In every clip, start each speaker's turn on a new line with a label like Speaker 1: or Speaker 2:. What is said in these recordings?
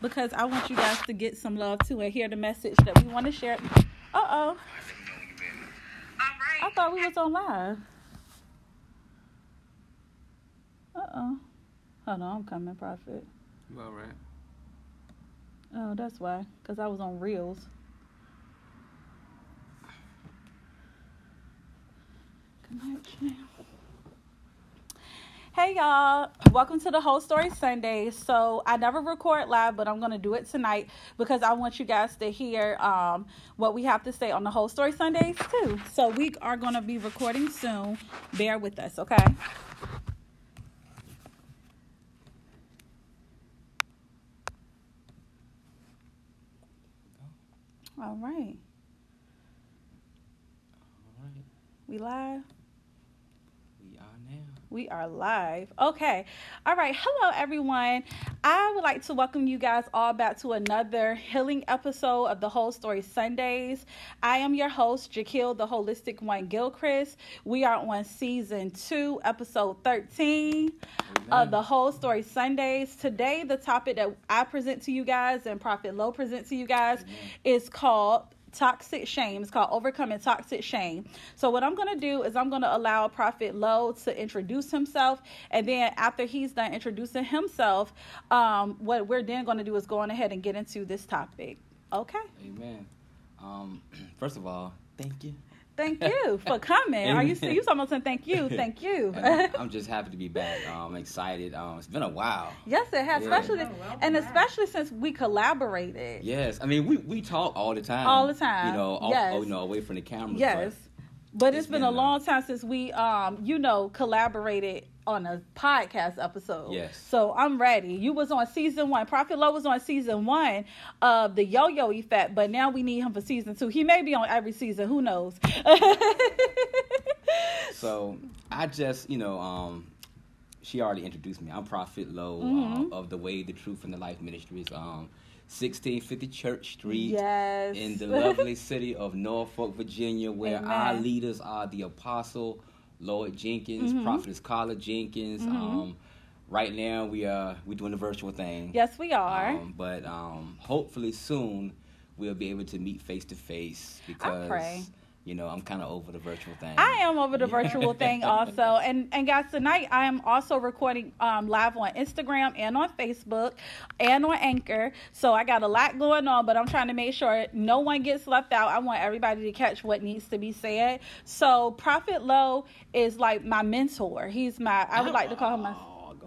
Speaker 1: because I want you guys to get some love too and hear the message that we want to share. Uh oh.
Speaker 2: All right.
Speaker 1: I thought we was on live. Uh oh. Hold on, I'm coming, Prophet.
Speaker 3: You all right?
Speaker 1: Oh, that's why. Because I was on Reels. Connection. Hey y'all, welcome to the whole story Sunday. So I never record live, but I'm gonna do it tonight because I want you guys to hear um, what we have to say on the whole story Sundays too. So we are gonna be recording soon. Bear with us, okay? All right,
Speaker 3: All right.
Speaker 1: we live.
Speaker 3: We are now.
Speaker 1: We are live. Okay. All right. Hello, everyone. I would like to welcome you guys all back to another healing episode of the Whole Story Sundays. I am your host, Jakeil, the Holistic One Gilchrist. We are on season two, episode 13 of the Whole Story Sundays. Today, the topic that I present to you guys and Prophet Low present to you guys
Speaker 3: Amen.
Speaker 1: is called toxic shame. It's called overcoming toxic shame. So what I'm going to do is I'm going to allow Prophet Low to introduce himself, and then after he's done introducing himself, um, what we're then going to do is go on ahead and get into this topic. Okay.
Speaker 3: Amen. Um, first of all, thank you.
Speaker 1: Thank you for coming. Are you
Speaker 3: Amen.
Speaker 1: you talking about saying thank you? Thank you.
Speaker 3: I'm just happy to be back. Um, I'm excited. Um, it's been a while.
Speaker 1: yes, it has,
Speaker 3: Yeah.
Speaker 1: especially
Speaker 2: Oh, welcome
Speaker 1: and
Speaker 2: back.
Speaker 1: especially since we collaborated.
Speaker 3: Yes, I mean we, we talk all the time.
Speaker 1: All the time.
Speaker 3: You know, off,
Speaker 1: Yes.
Speaker 3: oh, you know, away from the cameras.
Speaker 1: Yes. But it's
Speaker 3: it's
Speaker 1: been,
Speaker 3: been,
Speaker 1: a long time since we um you know collaborated on a podcast episode.
Speaker 3: Yes.
Speaker 1: So I'm ready. You was on season one. Prophet Low was on season one of the yo yo effect, but now we need him for season two. He may be on every season, who knows?
Speaker 3: So I just, you know, um, she already introduced me. I'm Prophet Lowe um,
Speaker 1: Mhm.
Speaker 3: of the Way, the Truth, and the Life Ministries. Um, 1650 Church Street.
Speaker 1: yes.
Speaker 3: in the lovely city of Norfolk, Virginia, where
Speaker 1: Amen.
Speaker 3: our leaders are the Apostle Lloyd Jenkins,
Speaker 1: Mhm.
Speaker 3: Prophetess Carla Jenkins.
Speaker 1: Mhm.
Speaker 3: Um, right now, we are we doing the virtual thing.
Speaker 1: yes, we are.
Speaker 3: Um, but um, hopefully soon we'll be able to meet face to face because. You know I'm kind of over the virtual thing.
Speaker 1: I am over the virtual thing also. And and guys, tonight I am also recording um, live on Instagram and on Facebook and on Anchor. So I got a lot going on, but I'm trying to make sure no one gets left out. I want everybody to catch what needs to be said. So Prophet Low is like my mentor. He's my I would like to call him my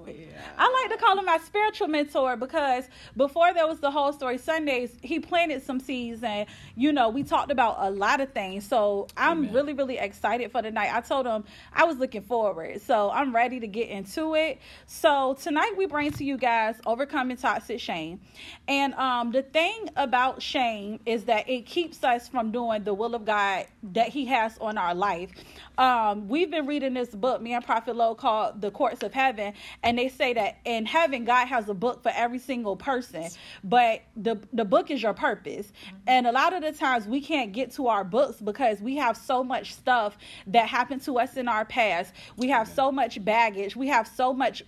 Speaker 3: Go.
Speaker 1: I like to call him my spiritual mentor because before there was the whole story Sundays, he planted some seeds and you know, we talked about a lot of things. So I'm
Speaker 3: Amen.
Speaker 1: really, really excited for the night. I told him I was looking forward. So I'm ready to get into it. So tonight we bring to you guys overcoming toxic shame. And um the thing about shame is that it keeps us from doing the will of God that He has on our life. Um, we've been reading this book, me and Prophet Lowe, called The Courts of Heaven, and they say that in heaven, God has a book for every single person, but the the book is your purpose. And a lot of the times we can't get to our books because we have so much stuff that happened to us in our past. We have so much baggage. We have so much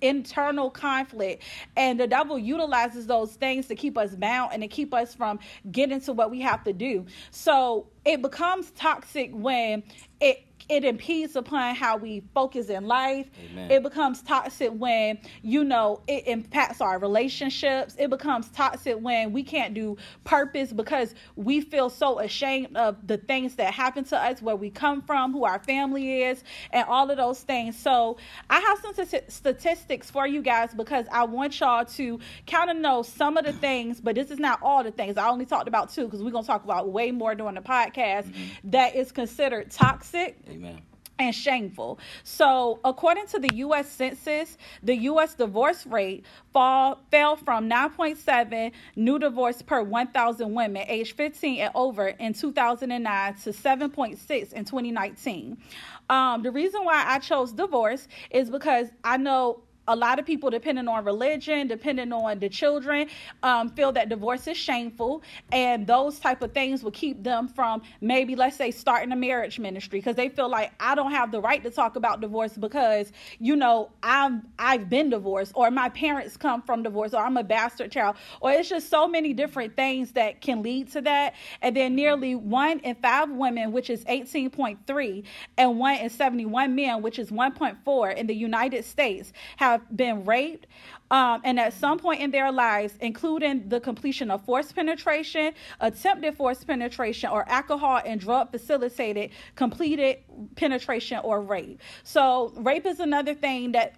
Speaker 1: internal conflict and the devil utilizes those things to keep us bound and to keep us from getting to what we have to do. So it becomes toxic when it it impedes upon how we focus in life.
Speaker 3: Amen.
Speaker 1: it becomes toxic when you know it impacts our relationships. It becomes toxic when we can't do purpose because we feel so ashamed of the things that happen to us where we come from who our family is and all of those things. So i have some stati- statistics for you guys because i want y'all to kind of know some of the things but this is not all the things. I only talked about two because we're going to talk about way more during the podcast mm-hmm. that is considered toxic.
Speaker 3: Amen.
Speaker 1: And shameful. So, according to the U.S. Census, the U.S. divorce rate fall fell from 9.7 new divorce per 1,000 women aged 15 and over in 2009 to 7.6 in 2019. Um, the reason why I chose divorce is because I know a lot of people, depending on religion, depending on the children, um, feel that divorce is shameful, and those type of things will keep them from maybe, let's say, starting a marriage ministry because they feel like I don't have the right to talk about divorce because you know I'm I've been divorced, or my parents come from divorce, or I'm a bastard child, or it's just so many different things that can lead to that. And then nearly one in five women, which is 18.3, and one in 71 men, which is 1.4 in the United States, have have been raped um, and at some point in their lives, including the completion of forced penetration, attempted forced penetration, or alcohol and drug facilitated completed penetration or rape. So, rape is another thing that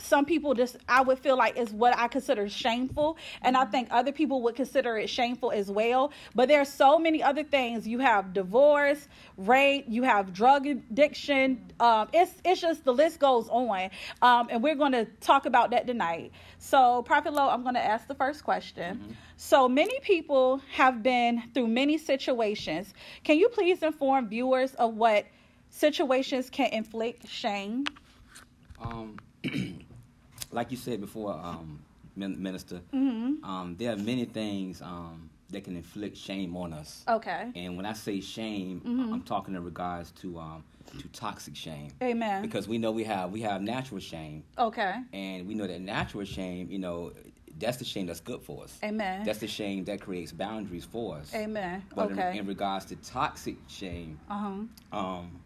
Speaker 1: some people just I would feel like is what I consider shameful, and I think other people would consider it shameful as well. But there are so many other things. You have divorce, rape, you have drug addiction. Um, it's it's just the list goes on, um, and we're going to talk about that tonight. So, Prophet Lowe, I'm going to ask the first question. Mm-hmm. So many people have been through many situations. Can you please inform viewers of what situations can inflict shame?
Speaker 3: Um. like you said before, um, minister, mm-hmm. um, there are many things um, that can inflict shame on us.
Speaker 1: Okay.
Speaker 3: And when I say shame, mm-hmm. I'm talking in regards to um, to toxic shame.
Speaker 1: Amen.
Speaker 3: Because we know we have we have natural shame.
Speaker 1: Okay.
Speaker 3: And we know that natural shame, you know, that's the shame that's good for us.
Speaker 1: Amen.
Speaker 3: That's the shame that creates boundaries for us.
Speaker 1: Amen.
Speaker 3: But
Speaker 1: okay.
Speaker 3: in, in regards to toxic shame,
Speaker 1: uh-huh.
Speaker 3: um,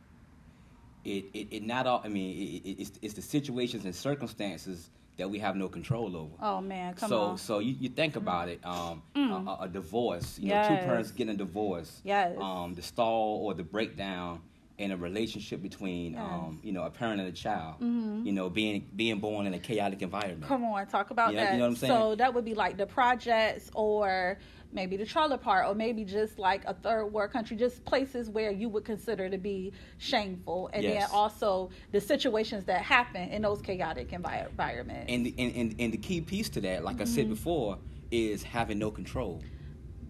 Speaker 3: it, it, it not all. I mean, it, it's, it's the situations and circumstances that we have no control over.
Speaker 1: Oh man, come
Speaker 3: so,
Speaker 1: on.
Speaker 3: So you, you think about it, um,
Speaker 1: mm.
Speaker 3: a, a, divorce, you
Speaker 1: yes.
Speaker 3: know, two parents getting a divorce,
Speaker 1: yes.
Speaker 3: um, the stall or the breakdown in a relationship between,
Speaker 1: yes.
Speaker 3: um, you know, a parent and a child,
Speaker 1: mm-hmm.
Speaker 3: you know, being being born in a chaotic environment.
Speaker 1: Come on, talk about
Speaker 3: you know,
Speaker 1: that.
Speaker 3: You know what I'm saying?
Speaker 1: So that would be like the projects or maybe the trailer park or maybe just like a third world country just places where you would consider to be shameful and
Speaker 3: yes.
Speaker 1: then also the situations that happen in those chaotic envi- environments
Speaker 3: and the, and, and, and the key piece to that like mm-hmm. i said mm-hmm. before is having no control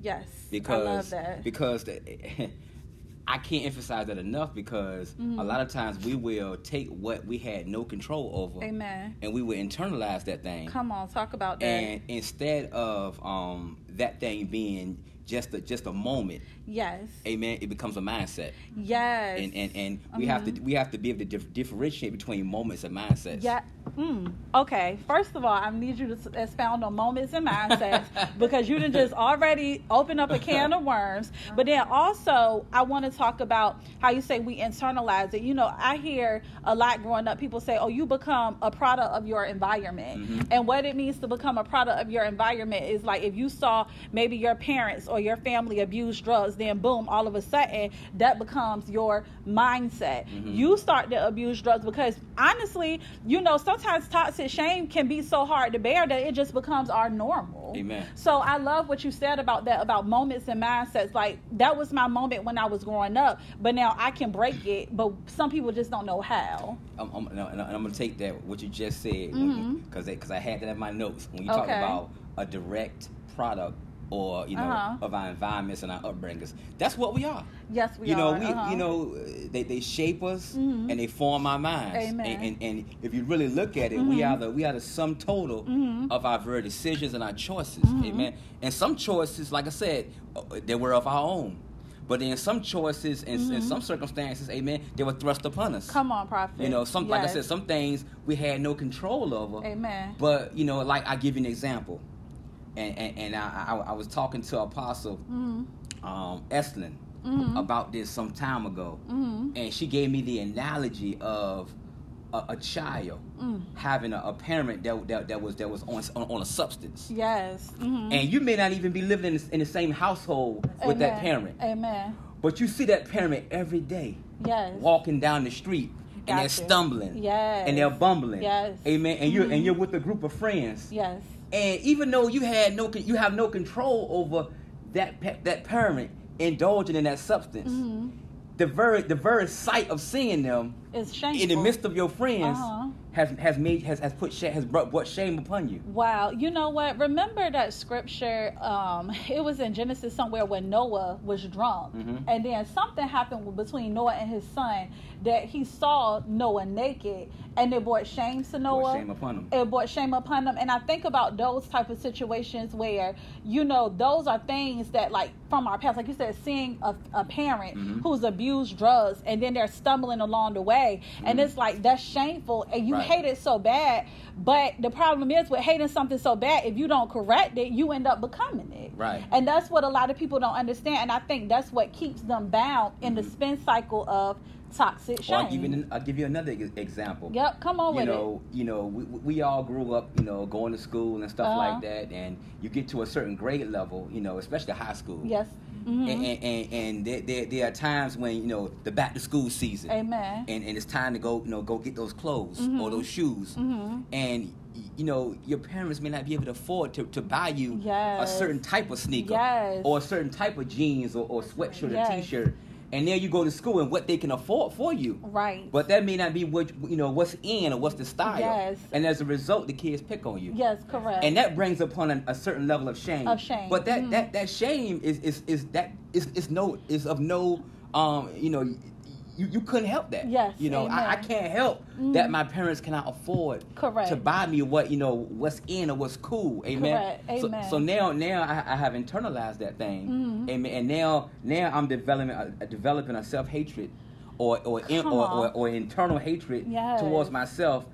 Speaker 1: yes
Speaker 3: because
Speaker 1: I love that.
Speaker 3: because the, I can't emphasize that enough because mm-hmm. a lot of times we will take what we had no control over,
Speaker 1: Amen.
Speaker 3: and we will internalize that thing.
Speaker 1: Come on, talk about that.
Speaker 3: And instead of um, that thing being just a just a moment.
Speaker 1: Yes.
Speaker 3: Amen. It becomes a mindset.
Speaker 1: Yes.
Speaker 3: And and, and we mm-hmm. have to we have to be able to dif- differentiate between moments and mindsets.
Speaker 1: Yeah. Mm. Okay. First of all, I need you to expound on moments and mindsets because you didn't just already open up a can of worms. But then also, I want to talk about how you say we internalize it. You know, I hear a lot growing up. People say, "Oh, you become a product of your environment," mm-hmm. and what it means to become a product of your environment is like if you saw maybe your parents or your family abuse drugs, then boom, all of a sudden that becomes your mindset. Mm-hmm. You start to abuse drugs because honestly, you know, sometimes toxic shame can be so hard to bear that it just becomes our normal.
Speaker 3: Amen.
Speaker 1: So I love what you said about that, about moments and mindsets. Like that was my moment when I was growing up, but now I can break it, but some people just don't know how.
Speaker 3: I'm, I'm, and I'm gonna take that what you just said because
Speaker 1: mm-hmm.
Speaker 3: because I had that in my notes when you
Speaker 1: okay.
Speaker 3: talk about a direct product or you know
Speaker 1: uh-huh.
Speaker 3: of our environments and our upbringings. That's what we are.
Speaker 1: Yes, we
Speaker 3: you know,
Speaker 1: are.
Speaker 3: We
Speaker 1: uh-huh.
Speaker 3: you know they, they shape us
Speaker 1: mm-hmm.
Speaker 3: and they form our minds.
Speaker 1: Amen.
Speaker 3: And, and, and if you really look at it,
Speaker 1: mm-hmm.
Speaker 3: we are the we are the sum total
Speaker 1: mm-hmm.
Speaker 3: of our very decisions and our choices.
Speaker 1: Mm-hmm.
Speaker 3: Amen. And some choices, like I said, uh, they were of our own. But in some choices and in, in some circumstances, amen, they were thrust upon us.
Speaker 1: Come on, prophet.
Speaker 3: You know, some
Speaker 1: yes.
Speaker 3: like I said, some things we had no control over.
Speaker 1: Amen.
Speaker 3: But you know, like I give you an example and and, and I, I, I, was talking to Apostle
Speaker 1: mm-hmm.
Speaker 3: um, Estlin
Speaker 1: mm-hmm.
Speaker 3: about this some time ago,
Speaker 1: mm-hmm.
Speaker 3: and she gave me the analogy of a, a child
Speaker 1: mm.
Speaker 3: having a, a, parent that, that that was that was on on, on a substance.
Speaker 1: Yes, mm-hmm.
Speaker 3: and you may not even be living in the, in the same household
Speaker 1: Amen.
Speaker 3: with that parent.
Speaker 1: Amen.
Speaker 3: But you see that parent every day.
Speaker 1: Yes.
Speaker 3: Walking down the street. And they're stumbling.
Speaker 1: Yes.
Speaker 3: And they're bumbling.
Speaker 1: Yes.
Speaker 3: Amen. And you're and
Speaker 1: Mm-hmm.
Speaker 3: you're with a group of friends.
Speaker 1: Yes.
Speaker 3: And even though you had no, you have no control over that that parent indulging in that substance.
Speaker 1: Mm-hmm.
Speaker 3: The very the very sight of seeing them
Speaker 1: It's shameful.
Speaker 3: in the midst of your friends
Speaker 1: Uh-huh.
Speaker 3: has has made has has put sh- has brought, brought shame upon you.
Speaker 1: Wow, you know what? Remember that scripture? Um, it was in Genesis somewhere when Noah was drunk,
Speaker 3: Mhm.
Speaker 1: and then something happened between Noah and his son that he saw Noah naked, and it brought shame to Noah.
Speaker 3: Brought shame upon them.
Speaker 1: It brought shame upon them, and I think about those type of situations where you know those are things that like from our past, like you said, seeing a, a parent
Speaker 3: Mhm.
Speaker 1: who's abused drugs, and then they're stumbling along the way, and
Speaker 3: Mhm.
Speaker 1: it's like that's shameful, and you
Speaker 3: Right.
Speaker 1: hate it so bad. But the problem is with hating something so bad, if you don't correct it, you end up becoming it.
Speaker 3: Right.
Speaker 1: And that's what a lot of people don't understand. And I think that's what keeps them bound in the
Speaker 3: Mhm.
Speaker 1: spin cycle of toxic
Speaker 3: Or
Speaker 1: shame.
Speaker 3: I'll give you I'll give you another example.
Speaker 1: Yep, come on
Speaker 3: you
Speaker 1: with
Speaker 3: know, you know, we, we all grew up, you know, going to school and stuff
Speaker 1: Uh-huh.
Speaker 3: like that, and you get to a certain grade level, you know, especially high school.
Speaker 1: it. Yes. Mhm.
Speaker 3: And, and, and, and there, there, there are times when you know the back to school season,
Speaker 1: Amen.
Speaker 3: and, and it's time to go, you know, go get those clothes or
Speaker 1: Mhm.
Speaker 3: those shoes,
Speaker 1: Mhm.
Speaker 3: and you know your parents may not be able to afford to, to buy you a certain type of sneaker
Speaker 1: Yes.
Speaker 3: or a certain type of jeans or, or sweatshirt
Speaker 1: Yes.
Speaker 3: or t-shirt, and then you go to school and what they can afford for you.
Speaker 1: Right.
Speaker 3: But that may not be what you know what's in or what's the style.
Speaker 1: Yes.
Speaker 3: And as a result, the kids pick on you.
Speaker 1: yes, correct.
Speaker 3: And that brings upon a, a certain level of shame.
Speaker 1: Of shame.
Speaker 3: But that
Speaker 1: Mhm.
Speaker 3: that that shame is is is that is is no is of no um you know you, you couldn't help that.
Speaker 1: Yes,
Speaker 3: You know I, I can't help
Speaker 1: Mhm.
Speaker 3: that my parents cannot afford
Speaker 1: Correct.
Speaker 3: to buy me what you know what's in or what's cool. Amen.
Speaker 1: Correct.
Speaker 3: So,
Speaker 1: Amen.
Speaker 3: so now now I, I have internalized that thing.
Speaker 1: Mhm.
Speaker 3: Amen. And now now I'm developing a, a- developing a self hatred or or, in, or, or or internal hatred
Speaker 1: Yes.
Speaker 3: towards myself.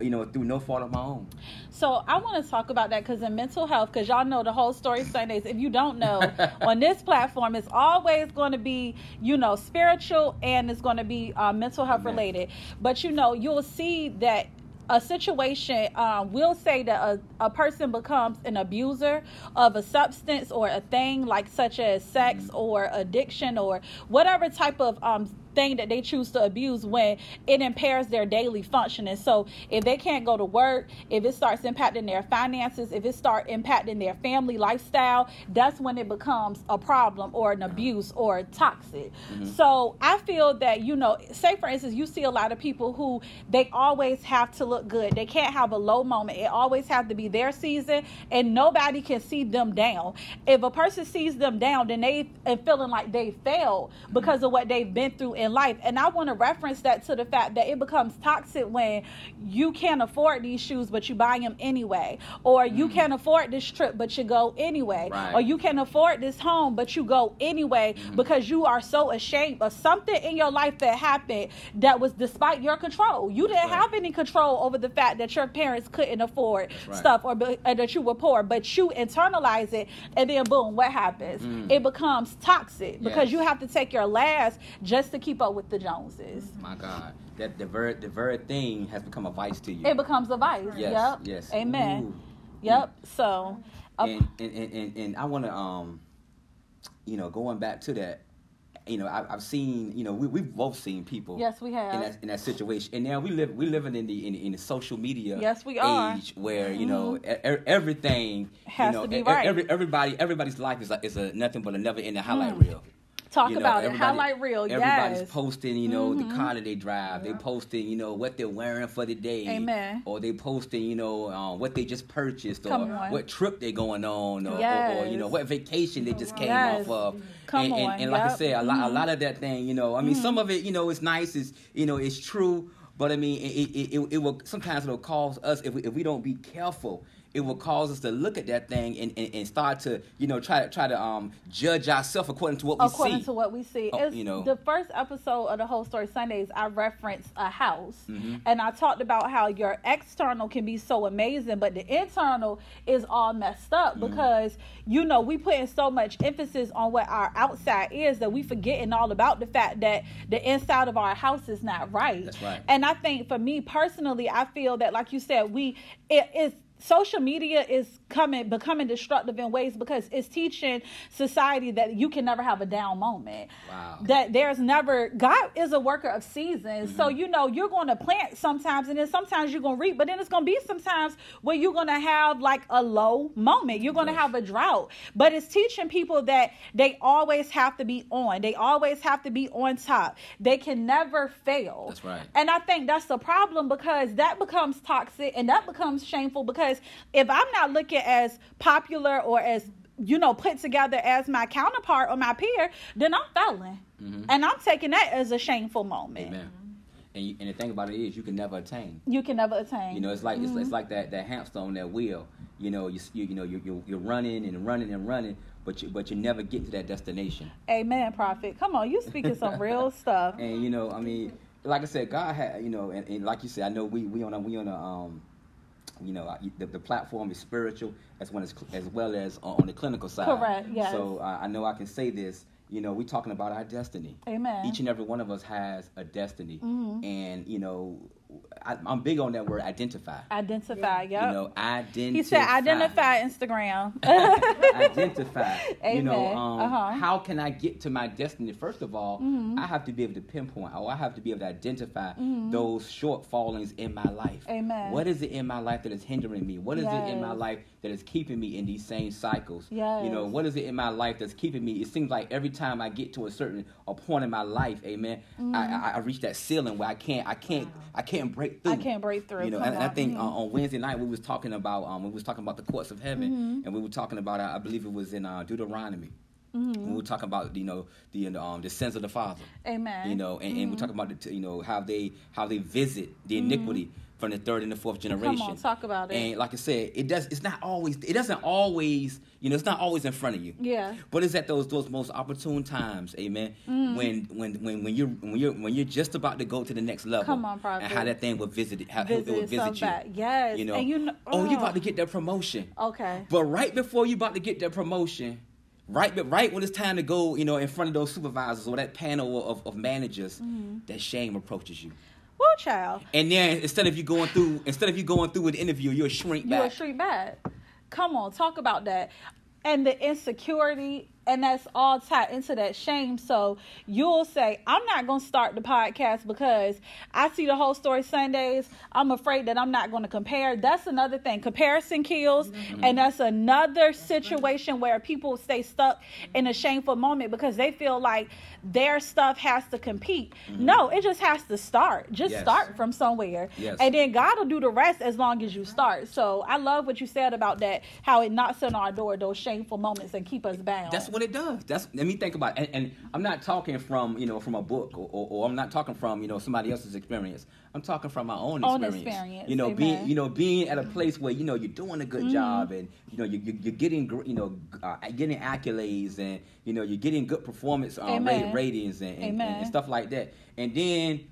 Speaker 3: You know through no fault of my own.
Speaker 1: So I want to talk about that because in mental health, because y'all know the whole story Sundays. If you don't know, on this platform, it's always going to be, you know, spiritual and it's going to be uh, mental health
Speaker 3: Amen.
Speaker 1: related. But you know, you'll see that a situation uh, will say that a, a person becomes an abuser of a substance or a thing like such as sex
Speaker 3: Mm-hmm.
Speaker 1: or addiction or whatever type of um, thing that they choose to abuse when it impairs their daily functioning. So if they can't go to work, if it starts impacting their finances, if it start impacting their family lifestyle, that's when it becomes a problem or an abuse or toxic. Mm-hmm. So I feel that you know, say for instance, you see a lot of people who they always have to look good. They can't have a low moment. It always have to be their season, and nobody can see them down. If a person sees them down, then they and feeling like they failed mm-hmm. because of what they've been through in life. And I want to reference that to the fact that it becomes toxic when you can't afford these shoes, but you buy them anyway, or you mm. can't afford this trip, but you go anyway,
Speaker 3: Right.
Speaker 1: or you can't afford this home, but you go anyway mm. because you are so ashamed of something in your life that happened that was despite your control. You didn't
Speaker 3: right.
Speaker 1: have any control over the fact that your parents couldn't afford
Speaker 3: right.
Speaker 1: stuff or, be- or that you were poor, but you internalize it, and then boom, what happens?
Speaker 3: Mm.
Speaker 1: It becomes toxic because
Speaker 3: Yes.
Speaker 1: you have to take your last just to keep up with the Joneses.
Speaker 3: My God, that the very the very thing has become a vice to you.
Speaker 1: It becomes a vice.
Speaker 3: Yes,
Speaker 1: yep.
Speaker 3: yes.
Speaker 1: Amen.
Speaker 3: Ooh.
Speaker 1: Yep. So, uh,
Speaker 3: and, and, and, and, I want to, um, you know, going back to that, you know, I, I've seen, you know, we, we've both seen people
Speaker 1: yes, we have.
Speaker 3: in that in that situation, and now we live we living in the in, the- in the social media
Speaker 1: Yes, we are.
Speaker 3: age where you know e- everything
Speaker 1: Has
Speaker 3: you know
Speaker 1: to be right.
Speaker 3: every, everybody everybody's life is a, is a nothing but a never ending highlight
Speaker 1: Mm.
Speaker 3: reel.
Speaker 1: Talk
Speaker 3: You know,
Speaker 1: about it. Highlight reel.
Speaker 3: Everybody's
Speaker 1: Yes.
Speaker 3: posting, you know,
Speaker 1: Mhm.
Speaker 3: the car that they drive. They posting, you know, what they're wearing for the day.
Speaker 1: Amen.
Speaker 3: Or they posting, you know, um, what they just purchased, or
Speaker 1: on.
Speaker 3: what trip they're going on, or, or, or, you know, what vacation they just came
Speaker 1: Yes.
Speaker 3: off of.
Speaker 1: Come
Speaker 3: and, and,
Speaker 1: on,
Speaker 3: and like I said, a lot, a
Speaker 1: Mhm.
Speaker 3: lot of that thing, you know, I mean, some of it, you know, is nice, is you know, it's true. But I mean, it, it, it, it will sometimes it'll cause us if we, if we don't be careful, it will cause us to look at that thing and, and, and start to you know try to try to um judge ourselves according to what we see.
Speaker 1: according to what we see.
Speaker 3: Oh, you know.
Speaker 1: the first episode of the whole story Sundays. I referenced a house,
Speaker 3: Mhm.
Speaker 1: and I talked about how your external can be so amazing, but the internal is all messed up
Speaker 3: Mm-hmm.
Speaker 1: because you know we putting so much emphasis on what our outside is that we forgetting all about the fact that the inside of our house is not right.
Speaker 3: That's right.
Speaker 1: And I think for me personally, I feel that like you said, we it is social media is coming becoming destructive in ways because it's teaching society that you can never have a down moment.
Speaker 3: Wow.
Speaker 1: That there's never God is a worker of seasons. So mm-hmm. you know you're going to plant sometimes and then sometimes you're going to reap, but then it's going to be sometimes where you're going to have like a low moment. You're going to have a drought. But it's teaching people that they always have to be on. They always have to be on top. They can never fail.
Speaker 3: That's right.
Speaker 1: And I think that's the problem because that becomes toxic and that becomes shameful because if I'm not looking as popular or as you know put together as my counterpart or my peer, then I'm failing. And I'm taking that as a shameful moment.
Speaker 3: Mm-hmm. Amen. And, you, and the thing about it is, you can never attain.
Speaker 1: You can never attain.
Speaker 3: You know, it's like it's,
Speaker 1: Mm-hmm.
Speaker 3: it's like that that hamster on that wheel. You know, you you, you know you you're, you're running and running and running, but you but you never get to that destination.
Speaker 1: Amen, prophet. Come on, you speaking some real stuff.
Speaker 3: And you know, I mean, like I said, God had you know, and, and like you said, I know we we on a we on a um, you know, uh, the, the platform is spiritual as well as as well as on on the clinical side.
Speaker 1: Correct, yes.
Speaker 3: So uh, I know I can say this. You know, we're talking about our destiny.
Speaker 1: Amen.
Speaker 3: Each and every one of us has a destiny,
Speaker 1: Mm-hmm.
Speaker 3: and you know, I, I'm big on that word identify.
Speaker 1: Identify, yep.
Speaker 3: You know, identify.
Speaker 1: he said identify Instagram.
Speaker 3: identify. You know, um,
Speaker 1: Uh-huh. Mm-hmm.
Speaker 3: how can I get to my destiny? First of all, I have to be able to pinpoint, or I have to be able to identify those shortfallings in my life.
Speaker 1: Mm-hmm. Amen.
Speaker 3: What is it in my life that is hindering me? What is it in my life that is keeping me in these same cycles? You know, what is it in my life that's keeping me? It seems like every time I get to a certain a point in my life, amen,
Speaker 1: Mm-hmm.
Speaker 3: I, I, I reach that ceiling where I can't, I can't, I can't break through.
Speaker 1: I can't break through.
Speaker 3: You know, and, and I think
Speaker 1: Mhm.
Speaker 3: uh, on Wednesday night we was talking about um we was talking about the courts of heaven,
Speaker 1: Mm-hmm.
Speaker 3: and we were talking about uh, I believe it was in uh, Deuteronomy.
Speaker 1: Mm-hmm.
Speaker 3: We were talking about you know the um the sins of the father.
Speaker 1: Amen.
Speaker 3: You know, and, and we're talking about the, you know how they how they visit the iniquity from the third and the fourth generation.
Speaker 1: Mm-hmm. talk about it.
Speaker 3: And like I said, it does. It's not always. It doesn't always. You know, it's not always in front of you.
Speaker 1: Yeah.
Speaker 3: But it's at those those most opportune times, amen.
Speaker 1: Mm.
Speaker 3: When when when when you're when you're when you're just about to go to the next level.
Speaker 1: Come on, prophet.
Speaker 3: And how that thing will visit it. How it will
Speaker 1: Visit
Speaker 3: visit you.
Speaker 1: back. Yes.
Speaker 3: You know.
Speaker 1: And you know-
Speaker 3: oh, you
Speaker 1: oh.
Speaker 3: about to get that promotion.
Speaker 1: Okay.
Speaker 3: But right before you about to get that promotion, right, but right when it's time to go, you know, in front of those supervisors or that panel of, of managers,
Speaker 1: Mm-hmm.
Speaker 3: that shame approaches you.
Speaker 1: Woo, child.
Speaker 3: And then instead of you going through, instead of you going through an interview, you'll shrink back.
Speaker 1: a street bad. Come on, talk about that. And the insecurity, and that's all tied into that shame. So you'll say, I'm not going to start the podcast because I see the whole story Sundays. I'm afraid that I'm not going to compare. That's another thing. Comparison kills. Mm-hmm. And that's another situation where people stay stuck in a shameful moment because they feel like their stuff has to compete. Mm-hmm. No, it just has to start. Just
Speaker 3: Yes.
Speaker 1: start from somewhere.
Speaker 3: Yes.
Speaker 1: And then God will do the rest as long as you start. So I love what you said about that, how it knocks on our door, those shameful moments, and keep us bound.
Speaker 3: That's what it does. That's let me think about it. And, and I'm not talking from you know from a book or, or, or I'm not talking from you know somebody else's experience. I'm talking from my own
Speaker 1: Own
Speaker 3: experience.
Speaker 1: experience,
Speaker 3: You know, being you know being at a place where you know you're doing a good
Speaker 1: Mm-hmm.
Speaker 3: job and you know you, you're getting you know uh, getting accolades and you know you're getting good performance um,
Speaker 1: Amen.
Speaker 3: ratings and, and,
Speaker 1: Amen.
Speaker 3: and stuff like that. And then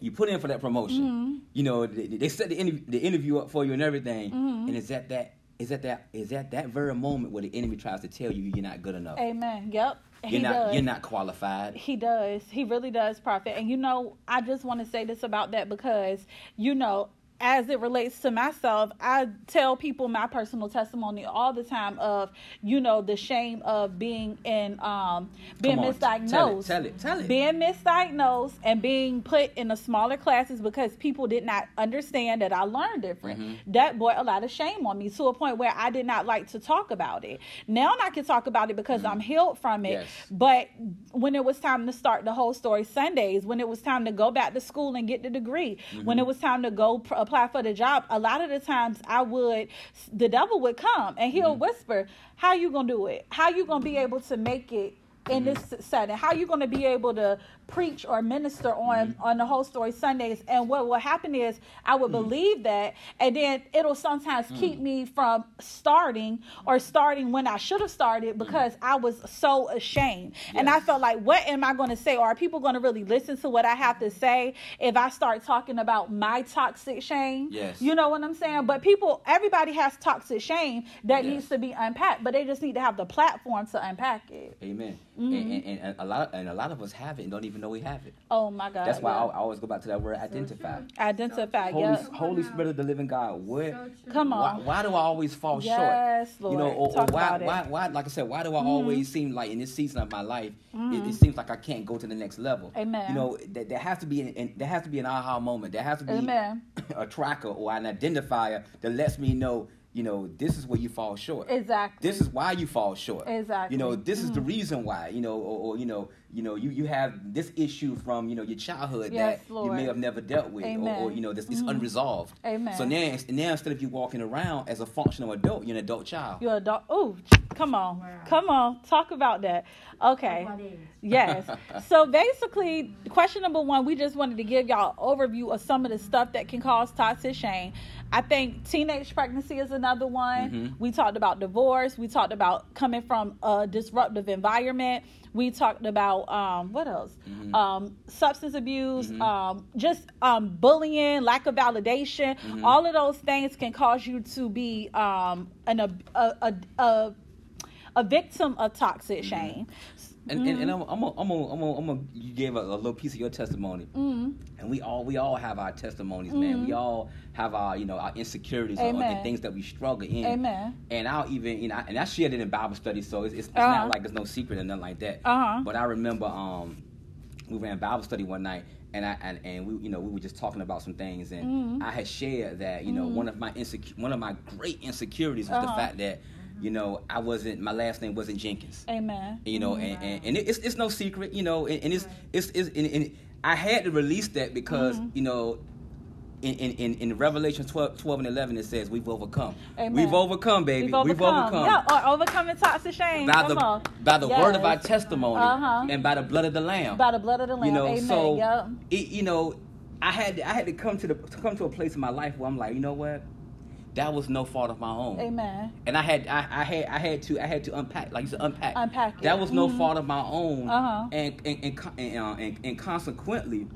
Speaker 3: you put in for that promotion.
Speaker 1: Mm-hmm.
Speaker 3: You know they, they set the interview, the interview up for you and everything.
Speaker 1: Mm-hmm.
Speaker 3: And it's at that is that that is that that very moment where the enemy tries to tell you you're not good enough.
Speaker 1: Amen. Yep.
Speaker 3: You're
Speaker 1: he
Speaker 3: not
Speaker 1: does.
Speaker 3: you're not qualified.
Speaker 1: He does. He really does, Prophet. And you know, I just want to say this about that because, you know, as it relates to myself, I tell people my personal testimony all the time of, you know, the shame of being in um being
Speaker 3: on,
Speaker 1: misdiagnosed.
Speaker 3: tell it, tell it, tell it.
Speaker 1: Being misdiagnosed and being put in the smaller classes because people did not understand that I learned different.
Speaker 3: Mm-hmm.
Speaker 1: That brought a lot of shame on me to a point where I did not like to talk about it. Now I can talk about it because I'm healed from it.
Speaker 3: Yes.
Speaker 1: But when it was time to start the whole story Sundays, when it was time to go back to school and get the degree, when it was time to go pr- apply for the job, a lot of the times I would, the devil would come and he'll mm-hmm. whisper, "How you gonna do it? How you gonna be able to make it?" in this mm-hmm. setting how you going to be able to preach or minister on mm-hmm. on the whole story sundays. And what will happen is i would mm-hmm. believe that and then it'll sometimes mm-hmm. keep me from starting or starting when i should have started because i was so ashamed. And i felt like what am i going to say? Or are people going to really listen to what i have to say if i start talking about my toxic shame?
Speaker 3: Yes.
Speaker 1: you know what i'm saying? But people everybody has toxic shame that
Speaker 3: Yes.
Speaker 1: needs to be unpacked but they just need to have the platform to unpack it.
Speaker 3: Amen. and, and, and a lot of, and a lot of us have it and don't even know we have it.
Speaker 1: Oh my God.
Speaker 3: That's why
Speaker 1: yeah.
Speaker 3: I, I always go back to that word identify.
Speaker 1: identify.
Speaker 3: Holy,
Speaker 1: yeah.
Speaker 3: Holy Spirit of the Living God,
Speaker 2: What?
Speaker 1: Come on.
Speaker 3: why do I always fall short?
Speaker 1: Yes, Lord.
Speaker 3: You know, or, or why.
Speaker 1: Mm-hmm.
Speaker 3: why, why, like I said, why do I always seem like in this season of my life, it, it seems like I can't go to the next level?
Speaker 1: Amen.
Speaker 3: You know, there, there has to be an, an, there has to be an aha moment. There has to be
Speaker 1: Amen.
Speaker 3: a tracker or an identifier that lets me know, you know, this is where you fall short.
Speaker 1: Exactly.
Speaker 3: This is why you fall short.
Speaker 1: Exactly. Mm-hmm.
Speaker 3: You know, this is the reason why. You know, or, or you know, you know, you, you have this issue from you know your childhood
Speaker 1: Yes,
Speaker 3: that you may have never dealt with, or, or
Speaker 1: Mm-hmm.
Speaker 3: you know, this is unresolved.
Speaker 1: Amen.
Speaker 3: So now, now instead of you walking around as a functional adult, you're an adult child.
Speaker 1: You're a dog. Oh, come on.
Speaker 2: Wow.
Speaker 1: Come on. Talk about that. Okay.
Speaker 2: What is?
Speaker 1: Yes. So basically, question number one, we just wanted to give y'all overview of some of the stuff that can cause toxic shame. I think teenage pregnancy is another one.
Speaker 3: Mhm.
Speaker 1: We talked about divorce. We talked about coming from a disruptive environment. We talked about um, what else?
Speaker 3: Mhm.
Speaker 1: Um, substance abuse,
Speaker 3: Mhm.
Speaker 1: um, just um, bullying, lack of validation.
Speaker 3: Mhm.
Speaker 1: All of those things can cause you to be um, an a, a, a, a a victim of toxic shame.
Speaker 3: And, and, and I'm, I'm, a, I'm, a, I'm, a, I'm a, you gave a, a little piece of your testimony,
Speaker 1: Mm,
Speaker 3: and we all we all have our testimonies, man. We all have our you know our insecurities
Speaker 1: Mm-hmm.
Speaker 3: And things that we struggle in.
Speaker 1: amen.
Speaker 3: And I'll even, you know, and I shared it in Bible study, so it's, it's, it's
Speaker 1: Uh-huh.
Speaker 3: not like there's no secret or nothing like that.
Speaker 1: Uh-huh.
Speaker 3: But I remember um, we ran Bible study one night, and I and, and we, you know, we were just talking about some things, and
Speaker 1: Mhm.
Speaker 3: I had shared that, you know, one of my insecure, one of my great insecurities was the
Speaker 1: Uh-huh.
Speaker 3: fact that, you know, I wasn't, my last name wasn't Jenkins,
Speaker 1: Amen.
Speaker 3: you know, and, and, and it's, it's no secret, you know, and, and it's, it's, it's, and, and I had to release that because,
Speaker 1: Mm-hmm.
Speaker 3: you know. In, in, in, Revelation 12, 12 and 11, it says, We've overcome.
Speaker 1: Amen.
Speaker 3: We've overcome, baby.
Speaker 1: We've overcome. Yeah, or overcoming toxic shame.
Speaker 3: by
Speaker 1: Come
Speaker 3: the
Speaker 1: on.
Speaker 3: by the word of our testimony
Speaker 1: Uh-huh.
Speaker 3: and by the blood of the lamb.
Speaker 1: By the blood of the Lamb.
Speaker 3: you know,
Speaker 1: Amen.
Speaker 3: so
Speaker 1: yep.
Speaker 3: it, you know, I had I had to come to the to come to a place in my life where I'm like, you know what, that was no fault of my own.
Speaker 1: Amen.
Speaker 3: And I had I, I had I had to I had to unpack like you said unpack.
Speaker 1: Unpack it.
Speaker 3: That was no
Speaker 1: Mhm.
Speaker 3: fault of my own.
Speaker 1: Uh-huh.
Speaker 3: And and and, and, uh, and and consequently,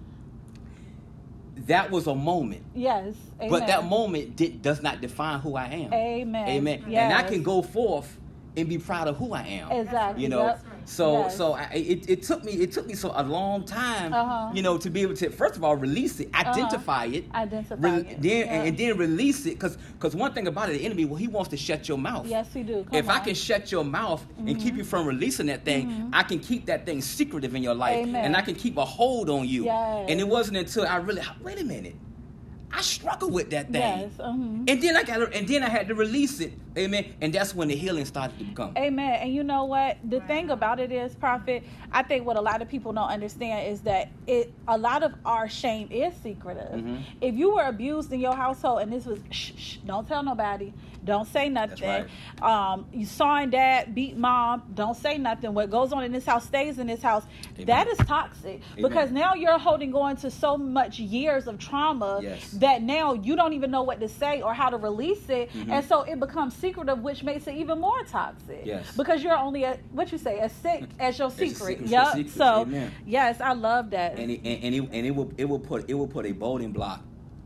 Speaker 3: that was a moment.
Speaker 1: Yes. Amen.
Speaker 3: But that moment did, does not define who I am.
Speaker 1: Amen.
Speaker 3: Amen.
Speaker 1: Yes.
Speaker 3: And I can go forth and be proud of who I am.
Speaker 1: Exactly.
Speaker 3: You know. So
Speaker 1: Yes.
Speaker 3: so I, it, it took me it took me so a long time,
Speaker 1: Uh-huh.
Speaker 3: you know, to be able to first of all release it, identify it,
Speaker 1: Identify
Speaker 3: re-
Speaker 1: it.
Speaker 3: then
Speaker 1: Yeah.
Speaker 3: and, then release it, because because one thing about it, the enemy, well, he wants to shut your mouth.
Speaker 1: Yes, he do. Come
Speaker 3: if I can shut your mouth and keep you from releasing that thing, I can keep that thing secretive in your life,
Speaker 1: Mm-hmm. Amen.
Speaker 3: and I can keep a hold on you.
Speaker 1: Yes.
Speaker 3: And it wasn't until I really wait a minute, I struggle with that thing.
Speaker 1: Yes. mhm.
Speaker 3: And then I got, and then I had to release it, amen. And that's when the healing started to come.
Speaker 1: Amen. And you know what? The thing about it is, Prophet, I think what a lot of people don't understand is that it a lot of our shame is secretive.
Speaker 3: Mhm.
Speaker 1: If you were abused in your household and this was shh, shh don't tell nobody, don't say nothing. Um, you saw dad beat mom, don't say nothing. What goes on in this house stays in this house.
Speaker 3: Amen.
Speaker 1: That is toxic because now you're holding on to so much years of trauma
Speaker 3: Yes.
Speaker 1: That now you don't even know what to say or how to release it,
Speaker 3: Mhm.
Speaker 1: and so it becomes secretive, which makes it even more toxic.
Speaker 3: Yes.
Speaker 1: Because you're only a, what you say as sick as your secret. Yep.
Speaker 3: secret.
Speaker 1: So
Speaker 3: Amen.
Speaker 1: yes, I love that.
Speaker 3: And it, and, and it, and it will it will put it will put a bolding block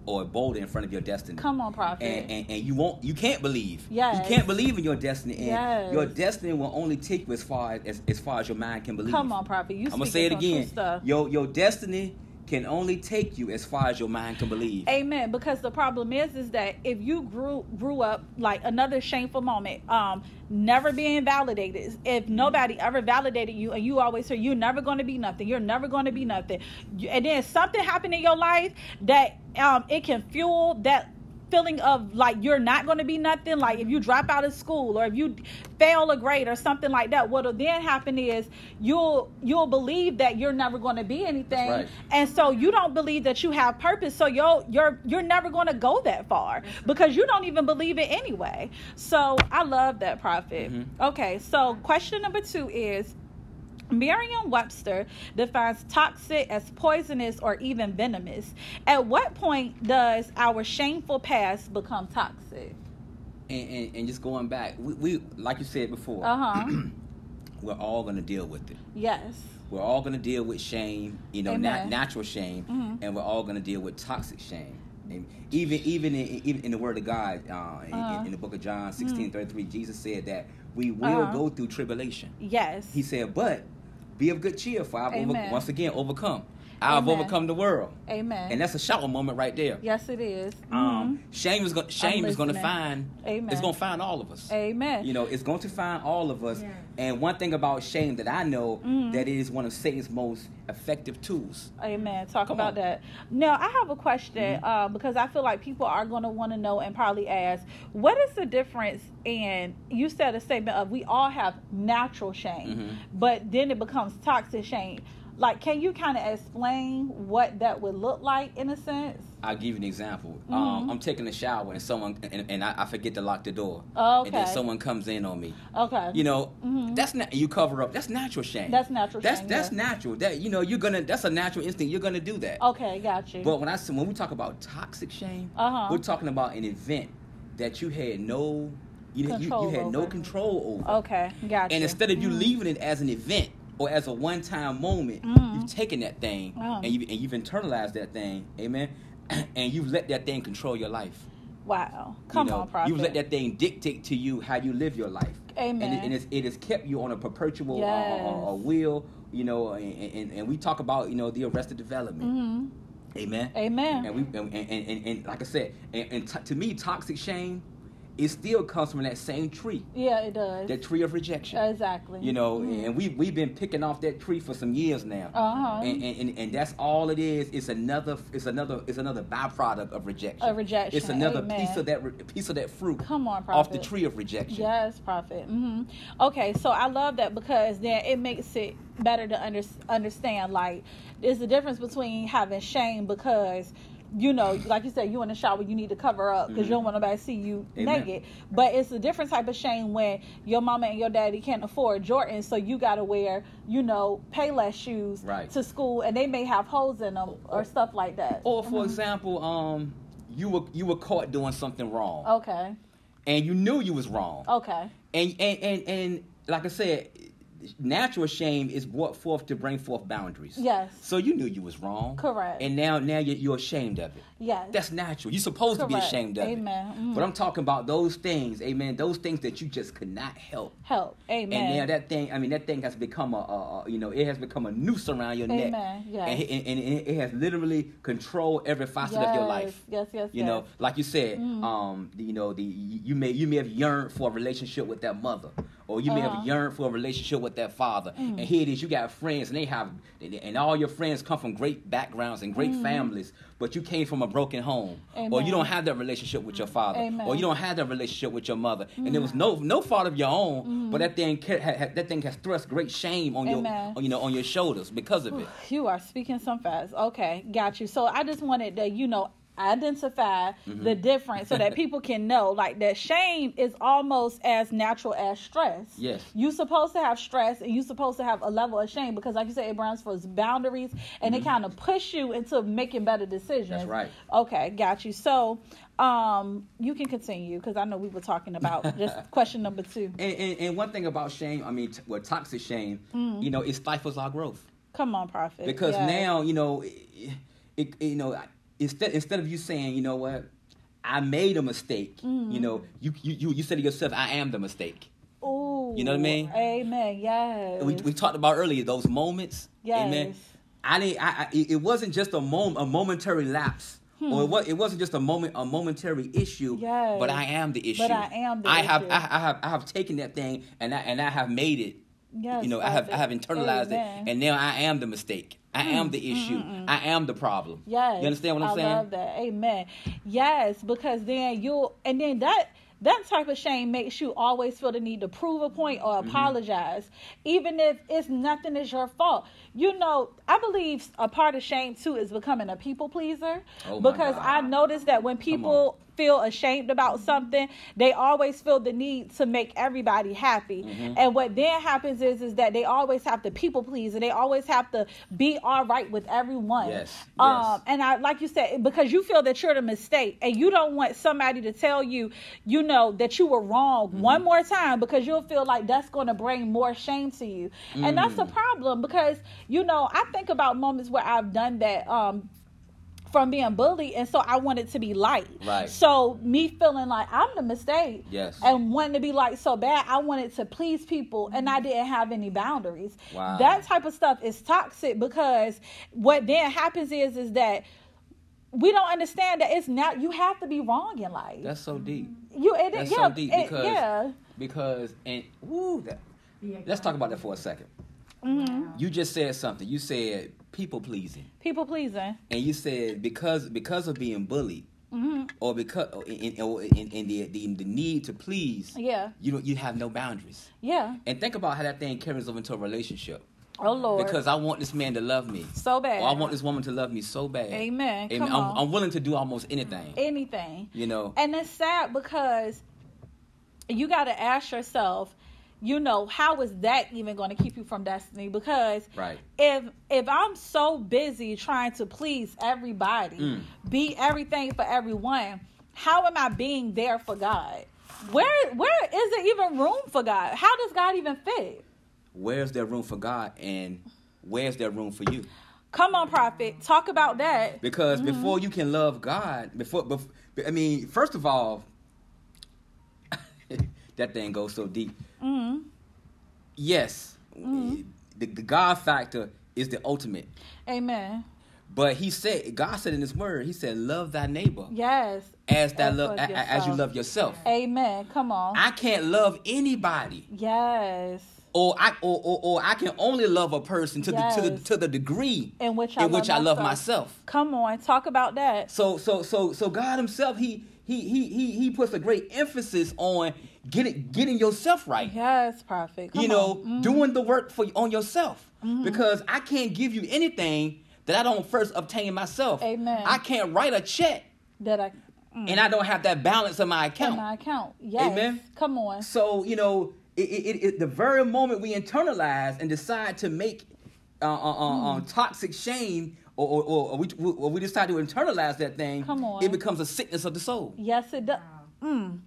Speaker 3: or a boulder in front of your destiny.
Speaker 1: Come on, prophet.
Speaker 3: And, and, and you won't you can't believe.
Speaker 1: Yes.
Speaker 3: You can't believe in your destiny. And
Speaker 1: Yes.
Speaker 3: your destiny will only take you as far as as far as your mind can believe.
Speaker 1: Come on, prophet. You.
Speaker 3: I'm gonna say it
Speaker 1: speaking some true
Speaker 3: again. Your your destiny can only take you as far as your mind can believe.
Speaker 1: Amen. Because the problem is, is that if you grew grew up like another shameful moment, um, never being validated. If nobody ever validated you, and you always hear you're never going to be nothing, you're never going to be nothing, and then something happened in your life that um it can fuel that feeling of like you're not going to be nothing like if you drop out of school or if you fail a grade or something like that what'll then happen is you'll you'll believe that you're never going to be anything
Speaker 3: right.
Speaker 1: and so you don't believe that you have purpose so you're you're you're never going to go that far because you don't even believe it anyway so i love that prophet
Speaker 3: Mhm.
Speaker 1: okay so question number two is Merriam Webster defines toxic as poisonous or even venomous. At what point does our shameful past become toxic?
Speaker 3: And, and, and just going back, we, we like you said before,
Speaker 1: Uh huh.
Speaker 3: we're all gonna deal with it.
Speaker 1: yes.
Speaker 3: We're all gonna deal with shame, you know, nat- natural shame,
Speaker 1: Mhm.
Speaker 3: and we're all gonna deal with toxic shame. And even even in, even in the Word of God, uh, in,
Speaker 1: Uh-huh. Mm-hmm.
Speaker 3: in, in the Book of John, sixteen thirty three, Jesus said that we will
Speaker 1: Uh-huh.
Speaker 3: go through tribulation.
Speaker 1: Yes.
Speaker 3: He said, but be of good cheer, for I've over, once again overcome. I've
Speaker 1: Amen.
Speaker 3: overcome the world,
Speaker 1: Amen.
Speaker 3: and that's a shower moment right there.
Speaker 1: yes, it is.
Speaker 3: Um, shame is going. Shame is going to find.
Speaker 1: Amen.
Speaker 3: It's going to find all of us.
Speaker 1: Amen.
Speaker 3: You know, it's going to find all of us.
Speaker 2: Yeah.
Speaker 3: And one thing about shame that I know
Speaker 1: Mhm.
Speaker 3: that it is one of Satan's most effective tools.
Speaker 1: Amen. Talk
Speaker 3: Come
Speaker 1: about
Speaker 3: on.
Speaker 1: that. Now, I have a question
Speaker 3: Mhm.
Speaker 1: uh, because I feel like people are going to want to know and probably ask, what is the difference And you said a statement of we all have natural shame,
Speaker 3: Mhm.
Speaker 1: but then it becomes toxic shame. Like, can you kind of explain what that would look like in a sense?
Speaker 3: I'll give you an example.
Speaker 1: Mhm.
Speaker 3: Um, I'm taking a shower and someone and, and I, I forget to lock the door.
Speaker 1: Oh,
Speaker 3: And then someone comes in on me.
Speaker 1: Okay.
Speaker 3: You know,
Speaker 1: Mhm.
Speaker 3: that's not you cover up. That's natural shame.
Speaker 1: That's natural
Speaker 3: That's
Speaker 1: shame,
Speaker 3: that's
Speaker 1: yeah.
Speaker 3: natural. That you know you're gonna. That's a natural instinct. You're gonna do that.
Speaker 1: Okay, got you.
Speaker 3: But when I when we talk about toxic shame,
Speaker 1: Uh-huh.
Speaker 3: we're talking about an event that you had no you, you, you had no control over.
Speaker 1: okay, gotcha.
Speaker 3: And instead of you
Speaker 1: Mhm.
Speaker 3: leaving it as an event or as a one time moment,
Speaker 1: Mhm.
Speaker 3: you've taken that thing and, you, and you've internalized that thing, amen, and you've let that thing control your life.
Speaker 1: Wow.
Speaker 3: You
Speaker 1: Come
Speaker 3: know,
Speaker 1: on, prophet.
Speaker 3: You've let that thing dictate to you how you live your life.
Speaker 1: Amen.
Speaker 3: And, it, and it's, it has kept you on a perpetual uh,
Speaker 1: Yes.
Speaker 3: uh, uh, wheel, you know, and, and, and we talk about, you know, the arrested development.
Speaker 1: hmm
Speaker 3: Amen.
Speaker 1: Amen.
Speaker 3: And we and, and, and, and like I said, and, and t- to me, toxic shame, it still comes from that same tree,
Speaker 1: yeah, it does.
Speaker 3: that tree of rejection.
Speaker 1: exactly.
Speaker 3: You know,
Speaker 1: Mhm.
Speaker 3: and we we've been picking off that tree for some years now.
Speaker 1: Uh-huh.
Speaker 3: And, and, and and that's all it is. It's another it's another it's another byproduct of rejection.
Speaker 1: Of rejection,
Speaker 3: It's another
Speaker 1: amen.
Speaker 3: piece of that piece of that fruit
Speaker 1: Come on, prophet.
Speaker 3: off the tree of rejection.
Speaker 1: Yes, prophet. hmm Okay, so I love that because then it makes it better to under, understand. Like, there's a difference between having shame because. You know, like you said, you in the shower, you need to cover up because you don't want nobody to see you
Speaker 3: Amen.
Speaker 1: naked. But it's a different type of shame when your mama and your daddy can't afford Jordans, so you got to wear, you know, Payless shoes
Speaker 3: Right.
Speaker 1: to school, and they may have holes in them or stuff like that.
Speaker 3: Or for
Speaker 1: Mhm.
Speaker 3: example, um, you were you were caught doing something wrong,
Speaker 1: Okay.
Speaker 3: and you knew you was wrong,
Speaker 1: Okay.
Speaker 3: and and and and like I said, natural shame is brought forth to bring forth boundaries.
Speaker 1: Yes.
Speaker 3: So you knew you was wrong.
Speaker 1: Correct.
Speaker 3: And now now you're, you're ashamed of it.
Speaker 1: Yes.
Speaker 3: That's natural. You're supposed to be ashamed of
Speaker 1: Amen.
Speaker 3: it.
Speaker 1: Mhm.
Speaker 3: But I'm talking about those things, amen. Those things that you just could not help.
Speaker 1: help. Amen.
Speaker 3: And now that thing, I mean, that thing has become a, a, a you know, it has become a noose around your neck.
Speaker 1: Amen. Yes.
Speaker 3: And, and, and it has literally controlled every facet of your life.
Speaker 1: Yes, yes,
Speaker 3: You
Speaker 1: yes.
Speaker 3: know, like you said,
Speaker 1: Mhm.
Speaker 3: um, you know, the you may you may have yearned for a relationship with that mother, or you may
Speaker 1: Uh-huh.
Speaker 3: have yearned for a relationship with that father.
Speaker 1: Mm.
Speaker 3: And here it is, you got friends, and they have, and all your friends come from great backgrounds and great families, but you came from a broken home, or
Speaker 1: Mm.
Speaker 3: You don't have that relationship with your father,
Speaker 1: Amen.
Speaker 3: or you don't have that relationship with your mother, and there was no no fault of your own,
Speaker 1: Mm-hmm.
Speaker 3: but that thing ca- ha, ha, that thing has thrust great shame on your
Speaker 1: Amen.
Speaker 3: on, you know on your shoulders because of it.
Speaker 1: You are speaking some fast. Okay, got you. So I just wanted to, you know, identify
Speaker 3: Mm-hmm.
Speaker 1: the difference so that people can know like that shame is almost as natural as stress.
Speaker 3: Yes.
Speaker 1: You supposed to have stress and you're supposed to have a level of shame because like you said, it brings for boundaries and it kind of push you into making better decisions.
Speaker 3: Mm-hmm. That's right.
Speaker 1: Okay, got you. So um you can continue because I know we were talking about just question number two.
Speaker 3: And, and, and one thing about shame, I mean, t- well, toxic shame, you know, it stifles our growth.
Speaker 1: Come on, Prophet.
Speaker 3: because
Speaker 1: Yes.
Speaker 3: now you know it, it, you know instead instead of you saying you know what I made a mistake
Speaker 1: Mm-hmm.
Speaker 3: you know you, you you you said to yourself I am the mistake
Speaker 1: Ooh,
Speaker 3: You know what I mean?
Speaker 1: Amen. Yes.
Speaker 3: we, we talked about earlier those moments amen
Speaker 1: Yes.
Speaker 3: I didn't I, I it it wasn't just a moment a momentary lapse or it, was, it wasn't just a moment a momentary issue
Speaker 1: Hmm. Yes.
Speaker 3: but I am the issue
Speaker 1: But I am the
Speaker 3: I have. I, I have I have taken that thing and I and I have made it
Speaker 1: Yes,
Speaker 3: you know I have I have internalized
Speaker 1: Amen.
Speaker 3: it and now I am the mistake I am the issue I am the problem
Speaker 1: Yes.
Speaker 3: you understand what I'm
Speaker 1: I
Speaker 3: saying
Speaker 1: love that. Amen. Yes, because then you'll and then that that type of shame makes you always feel the need to prove a point or
Speaker 3: Mm-hmm.
Speaker 1: apologize, even if it's nothing is your fault. You know, I believe a part of shame too is becoming a people pleaser.
Speaker 3: Oh,
Speaker 1: because
Speaker 3: God.
Speaker 1: I noticed that when people feel ashamed about something, they always feel the need to make everybody happy.
Speaker 3: Mm-hmm.
Speaker 1: And what then happens is is that they always have to people please and they always have to be all right with everyone.
Speaker 3: Yes,
Speaker 1: Um
Speaker 3: yes.
Speaker 1: and I like you said, because you feel that you're the mistake and you don't want somebody to tell you, you know, that you were wrong
Speaker 3: Mm-hmm.
Speaker 1: one more time because you'll feel like that's gonna bring more shame to you. And that's a
Speaker 3: Mm.
Speaker 1: problem because, you know, I think about moments where I've done that. Um from being bullied and so I wanted to be liked.
Speaker 3: Right.
Speaker 1: So me feeling like I'm the mistake
Speaker 3: Yes.
Speaker 1: and wanting to be like so bad, I wanted to please people and I didn't have any boundaries.
Speaker 3: Wow.
Speaker 1: That type of stuff is toxic because what then happens is is that we don't understand that it's not you have to be wrong in life.
Speaker 3: That's so deep.
Speaker 1: you it,
Speaker 3: That's
Speaker 1: yeah,
Speaker 3: so deep
Speaker 1: it-
Speaker 3: because
Speaker 1: yeah.
Speaker 3: because and woo that. Let's talk about that for a 2nd
Speaker 1: Mm-hmm.
Speaker 3: You just said something. You said people pleasing,
Speaker 1: People pleasing.
Speaker 3: and you said because because of being bullied,
Speaker 1: hmm
Speaker 3: or because in, in, in the, the the need to please,
Speaker 1: Yeah.
Speaker 3: you don't you have no boundaries.
Speaker 1: Yeah.
Speaker 3: And think about how that thing carries over into a relationship.
Speaker 1: Oh Lord.
Speaker 3: Because I want this man to love me,
Speaker 1: so bad.
Speaker 3: or I want this woman to love me so bad.
Speaker 1: Amen.
Speaker 3: And
Speaker 1: Come
Speaker 3: I'm,
Speaker 1: on.
Speaker 3: I'm willing to do almost anything.
Speaker 1: anything.
Speaker 3: You know.
Speaker 1: And it's sad because you got to ask yourself, you know, how is that even going to keep you from destiny? Because
Speaker 3: Right.
Speaker 1: if if I'm so busy trying to please everybody,
Speaker 3: Mm.
Speaker 1: be everything for everyone, how am I being there for God? Where where is there even room for God? How does God even fit?
Speaker 3: Where's there room for God, and where's there room for you?
Speaker 1: Come on, prophet, talk about that.
Speaker 3: Because
Speaker 1: Mm-hmm.
Speaker 3: before you can love God, before, bef I mean, first of all, that thing goes so deep.
Speaker 1: Hmm
Speaker 3: Yes,
Speaker 1: Mm-hmm.
Speaker 3: the, the God factor is the ultimate.
Speaker 1: Amen.
Speaker 3: But He said, God said in His Word, He said, "Love thy neighbor
Speaker 1: Yes.
Speaker 3: as that
Speaker 1: As
Speaker 3: love
Speaker 1: love
Speaker 3: a- a- as you love yourself."
Speaker 1: Amen. Come on.
Speaker 3: I can't love anybody,
Speaker 1: yes.
Speaker 3: or I or, or, or I can only love a person to the to the to the degree
Speaker 1: In which I
Speaker 3: in which
Speaker 1: love
Speaker 3: I love
Speaker 1: myself.
Speaker 3: myself.
Speaker 1: Come on, talk about that.
Speaker 3: So so so so God Himself He He He He He puts a great emphasis on getting getting yourself right.
Speaker 1: Yes, prophet. Come
Speaker 3: you know,
Speaker 1: on. Mhm.
Speaker 3: doing the work for on yourself
Speaker 1: Mm-hmm.
Speaker 3: because I can't give you anything that I don't first obtain myself.
Speaker 1: Amen.
Speaker 3: I can't write a check
Speaker 1: that I mm,
Speaker 3: and I don't have that balance in my
Speaker 1: in
Speaker 3: account.
Speaker 1: my account. Yes.
Speaker 3: Amen.
Speaker 1: Come on.
Speaker 3: So you know, it, it, it, it- the very moment we internalize and decide to make uh, uh, uh,
Speaker 1: Mm.
Speaker 3: um, toxic shame, or, or, or, or we, or we decide to internalize that thing,
Speaker 1: Come on.
Speaker 3: it becomes a sickness of the soul.
Speaker 1: Yes, it does. Mm.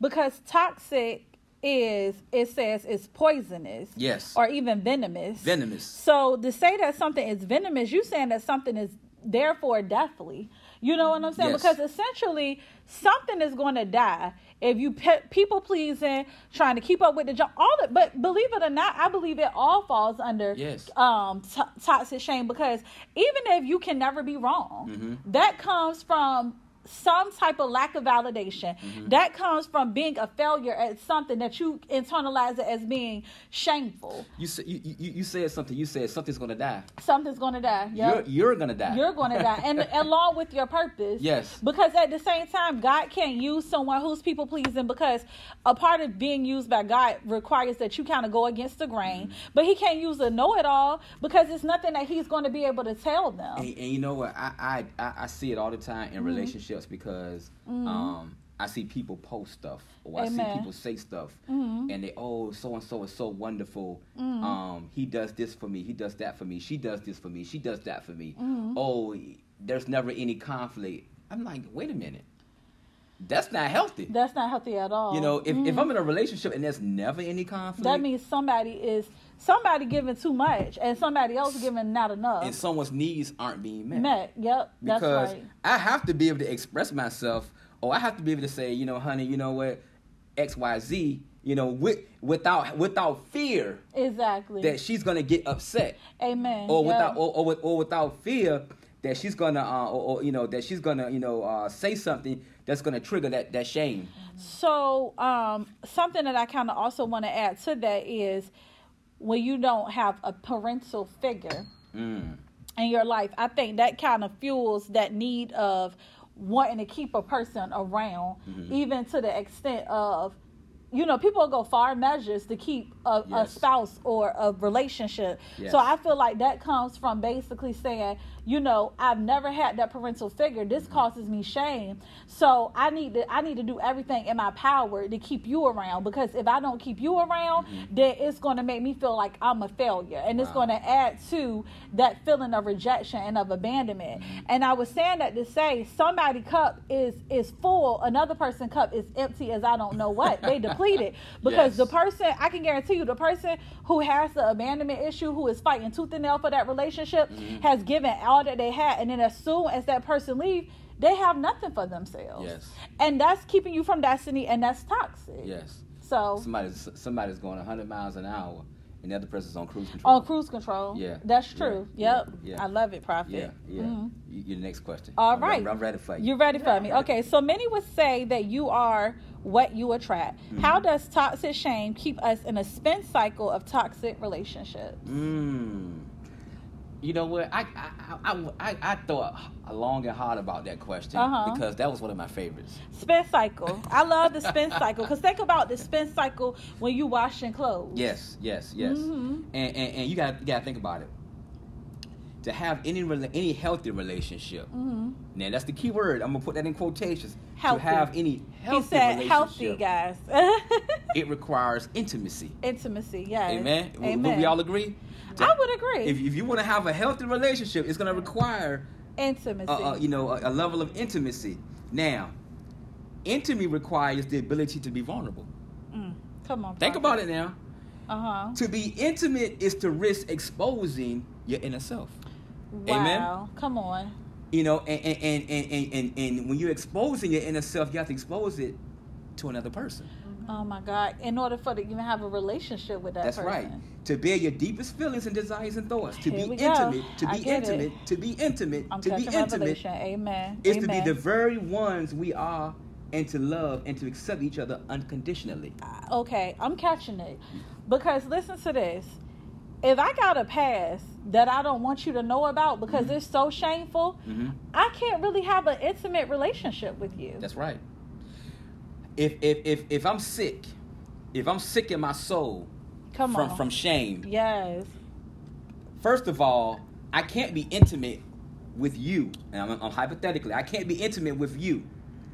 Speaker 1: Because toxic is it says it's poisonous.
Speaker 3: Yes.
Speaker 1: Or even venomous.
Speaker 3: Venomous.
Speaker 1: So to say that something is venomous, you saying that something is therefore deathly. You know what I'm saying?
Speaker 3: Yes.
Speaker 1: Because essentially something is going to die if you pe- people pleasing, trying to keep up with the job. All the, but believe it or not, I believe it all falls under
Speaker 3: Yes.
Speaker 1: um to- toxic shame because even if you can never be wrong,
Speaker 3: Mm-hmm.
Speaker 1: that comes from some type of lack of validation.
Speaker 3: Mm-hmm.
Speaker 1: That comes from being a failure at something that you internalize it as being shameful.
Speaker 3: You, you, you, you said something. You said something's going to die.
Speaker 1: Something's going to die. Yep.
Speaker 3: You're, you're going to die.
Speaker 1: You're going to die, and along with your purpose.
Speaker 3: Yes.
Speaker 1: Because at the same time, God can't use someone who's people pleasing because a part of being used by God requires that you kind of go against the grain.
Speaker 3: Mm-hmm.
Speaker 1: But He can't use a know it all because it's nothing that He's going to be able to tell them.
Speaker 3: And, and you know what? I, I I I see it all the time
Speaker 1: Mm-hmm.
Speaker 3: in relationships because um I see people post stuff or I see people say stuff
Speaker 1: Mhm.
Speaker 3: and they oh so and so is so wonderful.
Speaker 1: Mm-hmm.
Speaker 3: Um he does this for me. He does that for me. She does this for me. She does that for me.
Speaker 1: Mm-hmm.
Speaker 3: Oh, there's never any conflict. I'm like, wait a minute. That's not healthy.
Speaker 1: That's not healthy at all.
Speaker 3: you know, if, if I'm in a relationship and there's never any conflict,
Speaker 1: that means somebody is somebody giving too much and somebody else giving not enough.
Speaker 3: and someone's needs aren't being met.
Speaker 1: Met. Yep. That's
Speaker 3: because
Speaker 1: right.
Speaker 3: I have to be able to express myself, or I have to be able to say, you know, honey, you know what, X, Y, Z, you know, with, without without fear
Speaker 1: Exactly.
Speaker 3: that she's gonna get upset,
Speaker 1: Amen.
Speaker 3: or
Speaker 1: Yep.
Speaker 3: without or, or, or without fear that she's gonna, uh, or, or you know, that she's gonna, you know, uh, say something that's gonna trigger that that shame.
Speaker 1: So, um, something that I kind of also want to add to that is when you don't have a parental figure
Speaker 3: Mm.
Speaker 1: in your life, I think that kind of fuels that need of wanting to keep a person around,
Speaker 3: Mm-hmm.
Speaker 1: even to the extent of, you know, people go far measures to keep a, a spouse or a relationship.
Speaker 3: Yes.
Speaker 1: So I feel like that comes from basically saying, you know, I've never had that parental figure. This
Speaker 3: Mm-hmm.
Speaker 1: causes me shame. So I need to I need to do everything in my power to keep you around because if I don't keep you around, then it's going to make me feel like I'm a failure and it's
Speaker 3: Mm-hmm. Wow.
Speaker 1: going to add to that feeling of rejection and of abandonment.
Speaker 3: Mm-hmm.
Speaker 1: And I was saying that to say somebody cup is is full, another person cup is empty as I don't know what. They depleted. because
Speaker 3: Yes.
Speaker 1: the person I can guarantee you the person who has the abandonment issue who is fighting tooth and nail for that relationship
Speaker 3: Mhm.
Speaker 1: has given all that they had and then as soon as that person leave they have nothing for themselves
Speaker 3: Yes.
Speaker 1: and that's keeping you from destiny and that's toxic
Speaker 3: Yes.
Speaker 1: so
Speaker 3: Somebody's somebody's going 100 miles an hour, and the other person's on cruise control.
Speaker 1: on cruise control
Speaker 3: Yeah.
Speaker 1: that's true
Speaker 3: Yeah.
Speaker 1: yep
Speaker 3: Yeah.
Speaker 1: i love it prophet
Speaker 3: Yeah, yeah.
Speaker 1: Mhm.
Speaker 3: You, you next question.
Speaker 1: All
Speaker 3: I'm,
Speaker 1: right.
Speaker 3: I'm, ready for you.
Speaker 1: You ready for me? Okay, so many would say that you are what you attract.
Speaker 3: Mm-hmm.
Speaker 1: How does toxic shame keep us in a spin cycle of toxic relationships?
Speaker 3: Mm. You know what? I I, I, I, I thought long and hard about that question
Speaker 1: Uh-huh.
Speaker 3: because that was one of my favorites.
Speaker 1: Spin cycle. I love the spin cycle because think about the spin cycle when you washing clothes.
Speaker 3: Yes, yes, yes.
Speaker 1: Mhm.
Speaker 3: And, and and you got you got to think about it. To have any any healthy relationship.
Speaker 1: hmm
Speaker 3: Now that's the key word. I'm gonna put that in quotations.
Speaker 1: Healthy.
Speaker 3: To have any healthy.
Speaker 1: He said healthy, guys.
Speaker 3: it requires intimacy.
Speaker 1: Intimacy, yes.
Speaker 3: Amen.
Speaker 1: Amen.
Speaker 3: Would we all agree?
Speaker 1: I would agree.
Speaker 3: If, if you want to have a healthy relationship, it's going to require,
Speaker 1: Intimacy.
Speaker 3: uh, uh, you know, a, a level of intimacy. Now, intimacy requires the ability to be vulnerable.
Speaker 1: Mm, Come on.
Speaker 3: Think about it now.
Speaker 1: Uh huh.
Speaker 3: To be intimate is to risk exposing your inner self. Amen.
Speaker 1: Wow. Come on.
Speaker 3: You know, and, and, and, and, and, and when you're exposing your inner self, you have to expose it to another person.
Speaker 1: Oh my God! In order for to even have a relationship with that person.
Speaker 3: That's
Speaker 1: person.
Speaker 3: right. To bear your deepest feelings and desires and thoughts. To
Speaker 1: Here
Speaker 3: be intimate. To be
Speaker 1: it.
Speaker 3: intimate. To be intimate.
Speaker 1: I'm
Speaker 3: to be intimate
Speaker 1: revelation. Amen.
Speaker 3: is to be the very ones we are and to love and to accept each other unconditionally.
Speaker 1: okay, I'm catching it. Because listen to this. If I got a past that I don't want you to know about because
Speaker 3: Mhm.
Speaker 1: it's so shameful,
Speaker 3: Mhm.
Speaker 1: I can't really have an intimate relationship with you.
Speaker 3: That's right. If if if if I'm sick, if I'm sick in my soul
Speaker 1: Come
Speaker 3: from
Speaker 1: on.
Speaker 3: from shame,
Speaker 1: yes.
Speaker 3: first of all, I can't be intimate with you. And I'm, I'm hypothetically, I can't be intimate with you.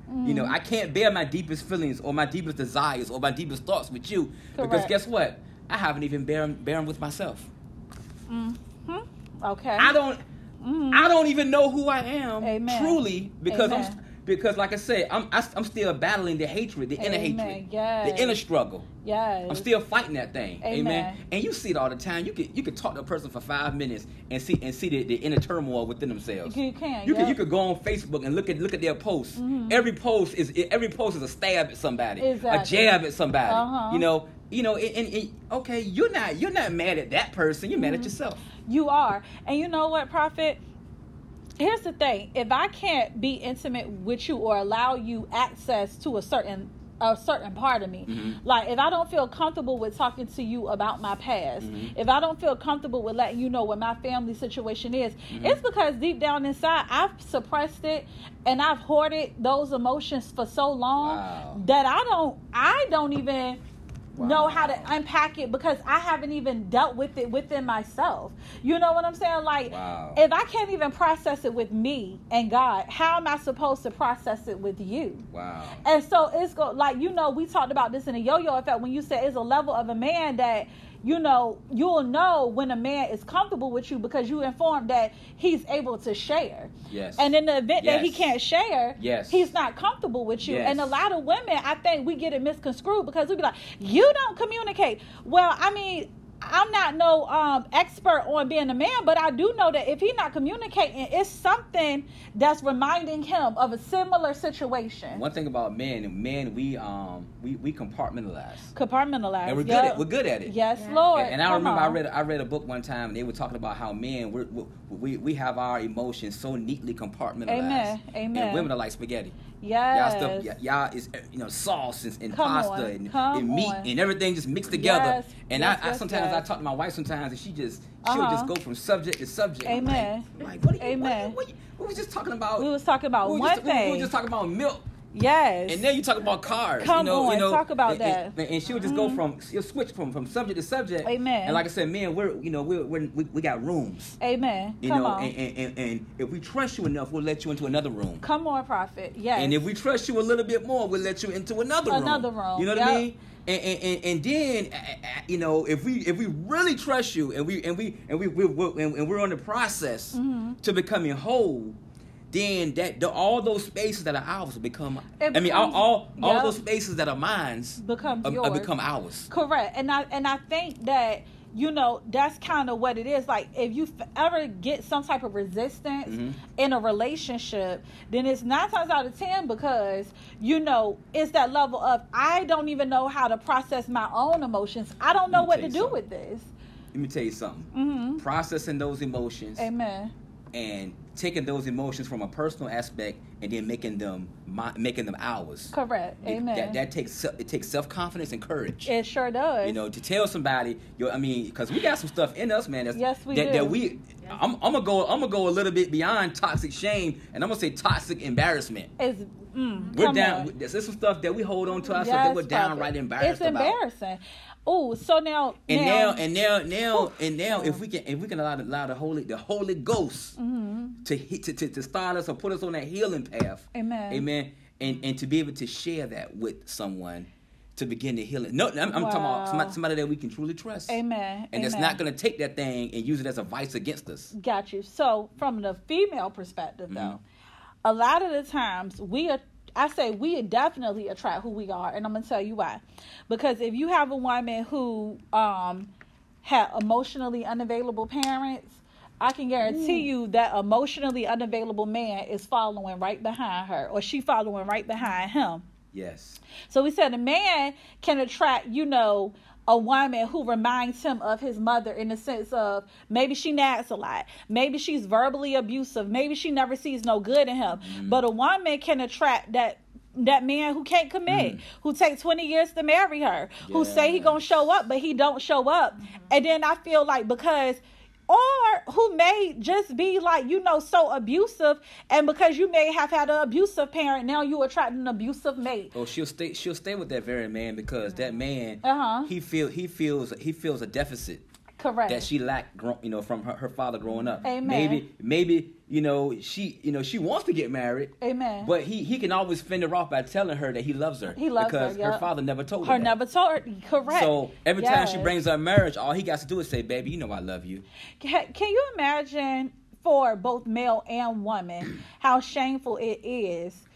Speaker 3: You know. I can't bear my deepest feelings or my deepest desires or my deepest thoughts with you because guess what? I haven't even bear bear 'em with myself.
Speaker 1: Mm-hmm. Okay.
Speaker 3: I don't.
Speaker 1: Mm-hmm.
Speaker 3: I don't even know who I am
Speaker 1: Amen.
Speaker 3: truly because I'm
Speaker 1: Amen.
Speaker 3: Because like I said, I'm I, I'm still battling the hatred, the inner hatred,
Speaker 1: Yes.
Speaker 3: the inner struggle.
Speaker 1: Yes.
Speaker 3: I'm still fighting that thing.
Speaker 1: Amen.
Speaker 3: And you see it all the time. You can you could talk to a person for five minutes and see and see the, the inner turmoil within themselves.
Speaker 1: You can.
Speaker 3: You
Speaker 1: yeah.
Speaker 3: could you could go on Facebook and look at look at their posts.
Speaker 1: Mhm.
Speaker 3: Every post is every post is a stab at somebody,
Speaker 1: Exactly.
Speaker 3: a jab at somebody.
Speaker 1: Uh-huh.
Speaker 3: You know, you know, and, and, and- okay, you're not you're not mad at that person. You're mad
Speaker 1: Mm-hmm.
Speaker 3: at yourself.
Speaker 1: You are. And you know what, Prophet? Here's the thing. If I can't be intimate with you or allow you access to a certain a certain part of me.
Speaker 3: Mhm.
Speaker 1: Like if I don't feel comfortable with talking to you about my past,
Speaker 3: Mhm.
Speaker 1: if I don't feel comfortable with letting you know what my family situation is,
Speaker 3: Mhm.
Speaker 1: it's because deep down inside I've suppressed it and I've hoarded those emotions for so long
Speaker 3: Wow.
Speaker 1: that I don't I don't even know how to unpack it because I haven't even dealt with it within myself. You know what I'm saying? Like,
Speaker 3: Wow.
Speaker 1: if I can't even process it with me and God, how am I supposed to process it with you?
Speaker 3: Wow.
Speaker 1: And so it's go like you know we talked about this in a yo-yo effect when you said it's a level of a man that you know you'll know when a man is comfortable with you because you informed that he's able to share.
Speaker 3: Yes.
Speaker 1: And in the event that he can't share,
Speaker 3: Yes.
Speaker 1: he's not comfortable with you.
Speaker 3: Yes.
Speaker 1: And a lot of women, I think we get it misconstrued because we be like, you don't communicate. Well, I mean, I'm not no um, expert on being a man, but I do know that if he's not communicating, it's something that's reminding him of a similar situation.
Speaker 3: One thing about men, men we um we, we compartmentalize.
Speaker 1: Compartmentalized.
Speaker 3: And we're good
Speaker 1: Yep.
Speaker 3: at we're good at it.
Speaker 1: Yes,
Speaker 2: Yeah.
Speaker 1: Lord.
Speaker 3: And, and I
Speaker 1: Come
Speaker 3: remember I read I read a book one time and they were talking about how men we're, we we we have our emotions so neatly compartmentalized.
Speaker 1: Amen. Amen.
Speaker 3: And women are like spaghetti.
Speaker 1: Yes.
Speaker 3: Y'all stuff y- y'all is uh, you know sauce and, pasta and, and meat
Speaker 1: on.
Speaker 3: and everything just mixed together.
Speaker 1: Yes.
Speaker 3: And
Speaker 1: Yes,
Speaker 3: I, I sometimes. I talk to my wife sometimes and she just she'll
Speaker 1: Uh-huh.
Speaker 3: just go from subject to subject.
Speaker 1: Amen.
Speaker 3: Like, like, what are you,
Speaker 1: Amen.
Speaker 3: What, are you- what, you- we was just talking about.
Speaker 1: we was talking about
Speaker 3: we
Speaker 1: one
Speaker 3: just, we-
Speaker 1: thing.
Speaker 3: We were just talking about milk.
Speaker 1: Yes.
Speaker 3: And then you talk about cars.
Speaker 1: Come
Speaker 3: you know,
Speaker 1: on,
Speaker 3: you know,
Speaker 1: talk about
Speaker 3: and,
Speaker 1: that.
Speaker 3: And, and she would just go
Speaker 1: Mhm.
Speaker 3: from she'll switch from from subject to subject.
Speaker 1: Amen.
Speaker 3: And like I said, man, we're you know we're, we're we we got rooms.
Speaker 1: Amen.
Speaker 3: You
Speaker 1: Come
Speaker 3: know,
Speaker 1: on.
Speaker 3: and, and, and, and if we trust you enough, we'll let you into another room.
Speaker 1: Come on, prophet. Yes.
Speaker 3: And if we trust you a little bit more, we'll let you into another room.
Speaker 1: Another room,
Speaker 3: You know what I mean? And, and, and, and then, you know, if we if we really trust you and we and we and we, we, we and, and we're on the process
Speaker 1: Mhm.
Speaker 3: to becoming whole, then that the, all those spaces that are ours become.
Speaker 1: It
Speaker 3: I mean, all all, all those spaces that are mine's
Speaker 1: Becomes
Speaker 3: uh, uh,
Speaker 1: yours.
Speaker 3: become ours.
Speaker 1: Correct. And I and I think that you know that's kind of what it is. Like if you f- ever get some type of resistance
Speaker 3: Mhm.
Speaker 1: in a relationship, then it's nine times out of ten because you know it's that level of I don't even know how to process my own emotions. I don't know what to do
Speaker 3: something.
Speaker 1: with this.
Speaker 3: Let me tell you something.
Speaker 1: hmm
Speaker 3: Processing those emotions
Speaker 1: Amen.
Speaker 3: and taking those emotions from a personal aspect and then making them my, making them ours.
Speaker 1: Correct.
Speaker 3: It-
Speaker 1: Amen.
Speaker 3: That, that takes it takes self confidence and courage.
Speaker 1: it sure does.
Speaker 3: you know, to tell somebody, yo, I mean, because we got some stuff in us, man. That's,
Speaker 1: Yes, we
Speaker 3: that,
Speaker 1: do.
Speaker 3: That we, I'm, I'm gonna go, I'm gonna go a little bit beyond toxic shame, and I'm gonna say toxic embarrassment.
Speaker 1: It's mm,
Speaker 3: We're down.
Speaker 1: on.
Speaker 3: There's some stuff that we hold on to ourselves
Speaker 1: Yes,
Speaker 3: that we're downright embarrassed
Speaker 1: It's
Speaker 3: about.
Speaker 1: embarrassing. Oh, so now
Speaker 3: And
Speaker 1: now,
Speaker 3: now, and now, now, and now, if we can, if we can allow, the- allow the Holy, the Holy Ghost
Speaker 1: Mhm.
Speaker 3: to, hit, to to to start us or put us on that healing path,
Speaker 1: Amen.
Speaker 3: Amen, and and to be able to share that with someone to begin to heal it. No, I'm, I'm talking about somebody, somebody that we can truly trust.
Speaker 1: Amen.
Speaker 3: And that's
Speaker 1: Amen.
Speaker 3: not going to take that thing and use it as a vice against us.
Speaker 1: Got you. So, from the female perspective, though,
Speaker 3: Mhm.
Speaker 1: a lot of the times we are. I say we definitely attract who we are, and I'm gonna tell you why. Because if you have a woman who um had emotionally unavailable parents, I can guarantee you that emotionally unavailable man is following right behind her, or she following right behind him.
Speaker 3: Yes.
Speaker 1: So we said a man can attract, you know, a woman who reminds him of his mother in the sense of maybe she nags a lot, maybe she's verbally abusive, maybe she never sees no good in him. Mm-hmm. But a woman can attract that that man who can't commit, mm. who take 20 years to marry her, who say he going to show up but he don't show up. Mm-hmm. And then I feel like because or who may just be like you know so abusive and because you may have had an abusive parent now you attract an abusive mate
Speaker 3: Oh, she'll stay. She'll stay with that very man because that man,
Speaker 1: Uh-huh.
Speaker 3: he feel he feels he feels a deficit
Speaker 1: correct
Speaker 3: that she lacked, you know, from her, her father growing up.
Speaker 1: Amen.
Speaker 3: Maybe maybe you know she you know she wants to get married.
Speaker 1: Amen.
Speaker 3: But he he can always fend her off by telling her that he loves her.
Speaker 1: He loves her,
Speaker 3: because her
Speaker 1: yep.
Speaker 3: father never told her.
Speaker 1: her
Speaker 3: that.
Speaker 1: never told her correct
Speaker 3: So every time she brings up marriage, all he got to do is say, "Baby, you know I love you."
Speaker 1: can, can you imagine for both male and woman how shameful it is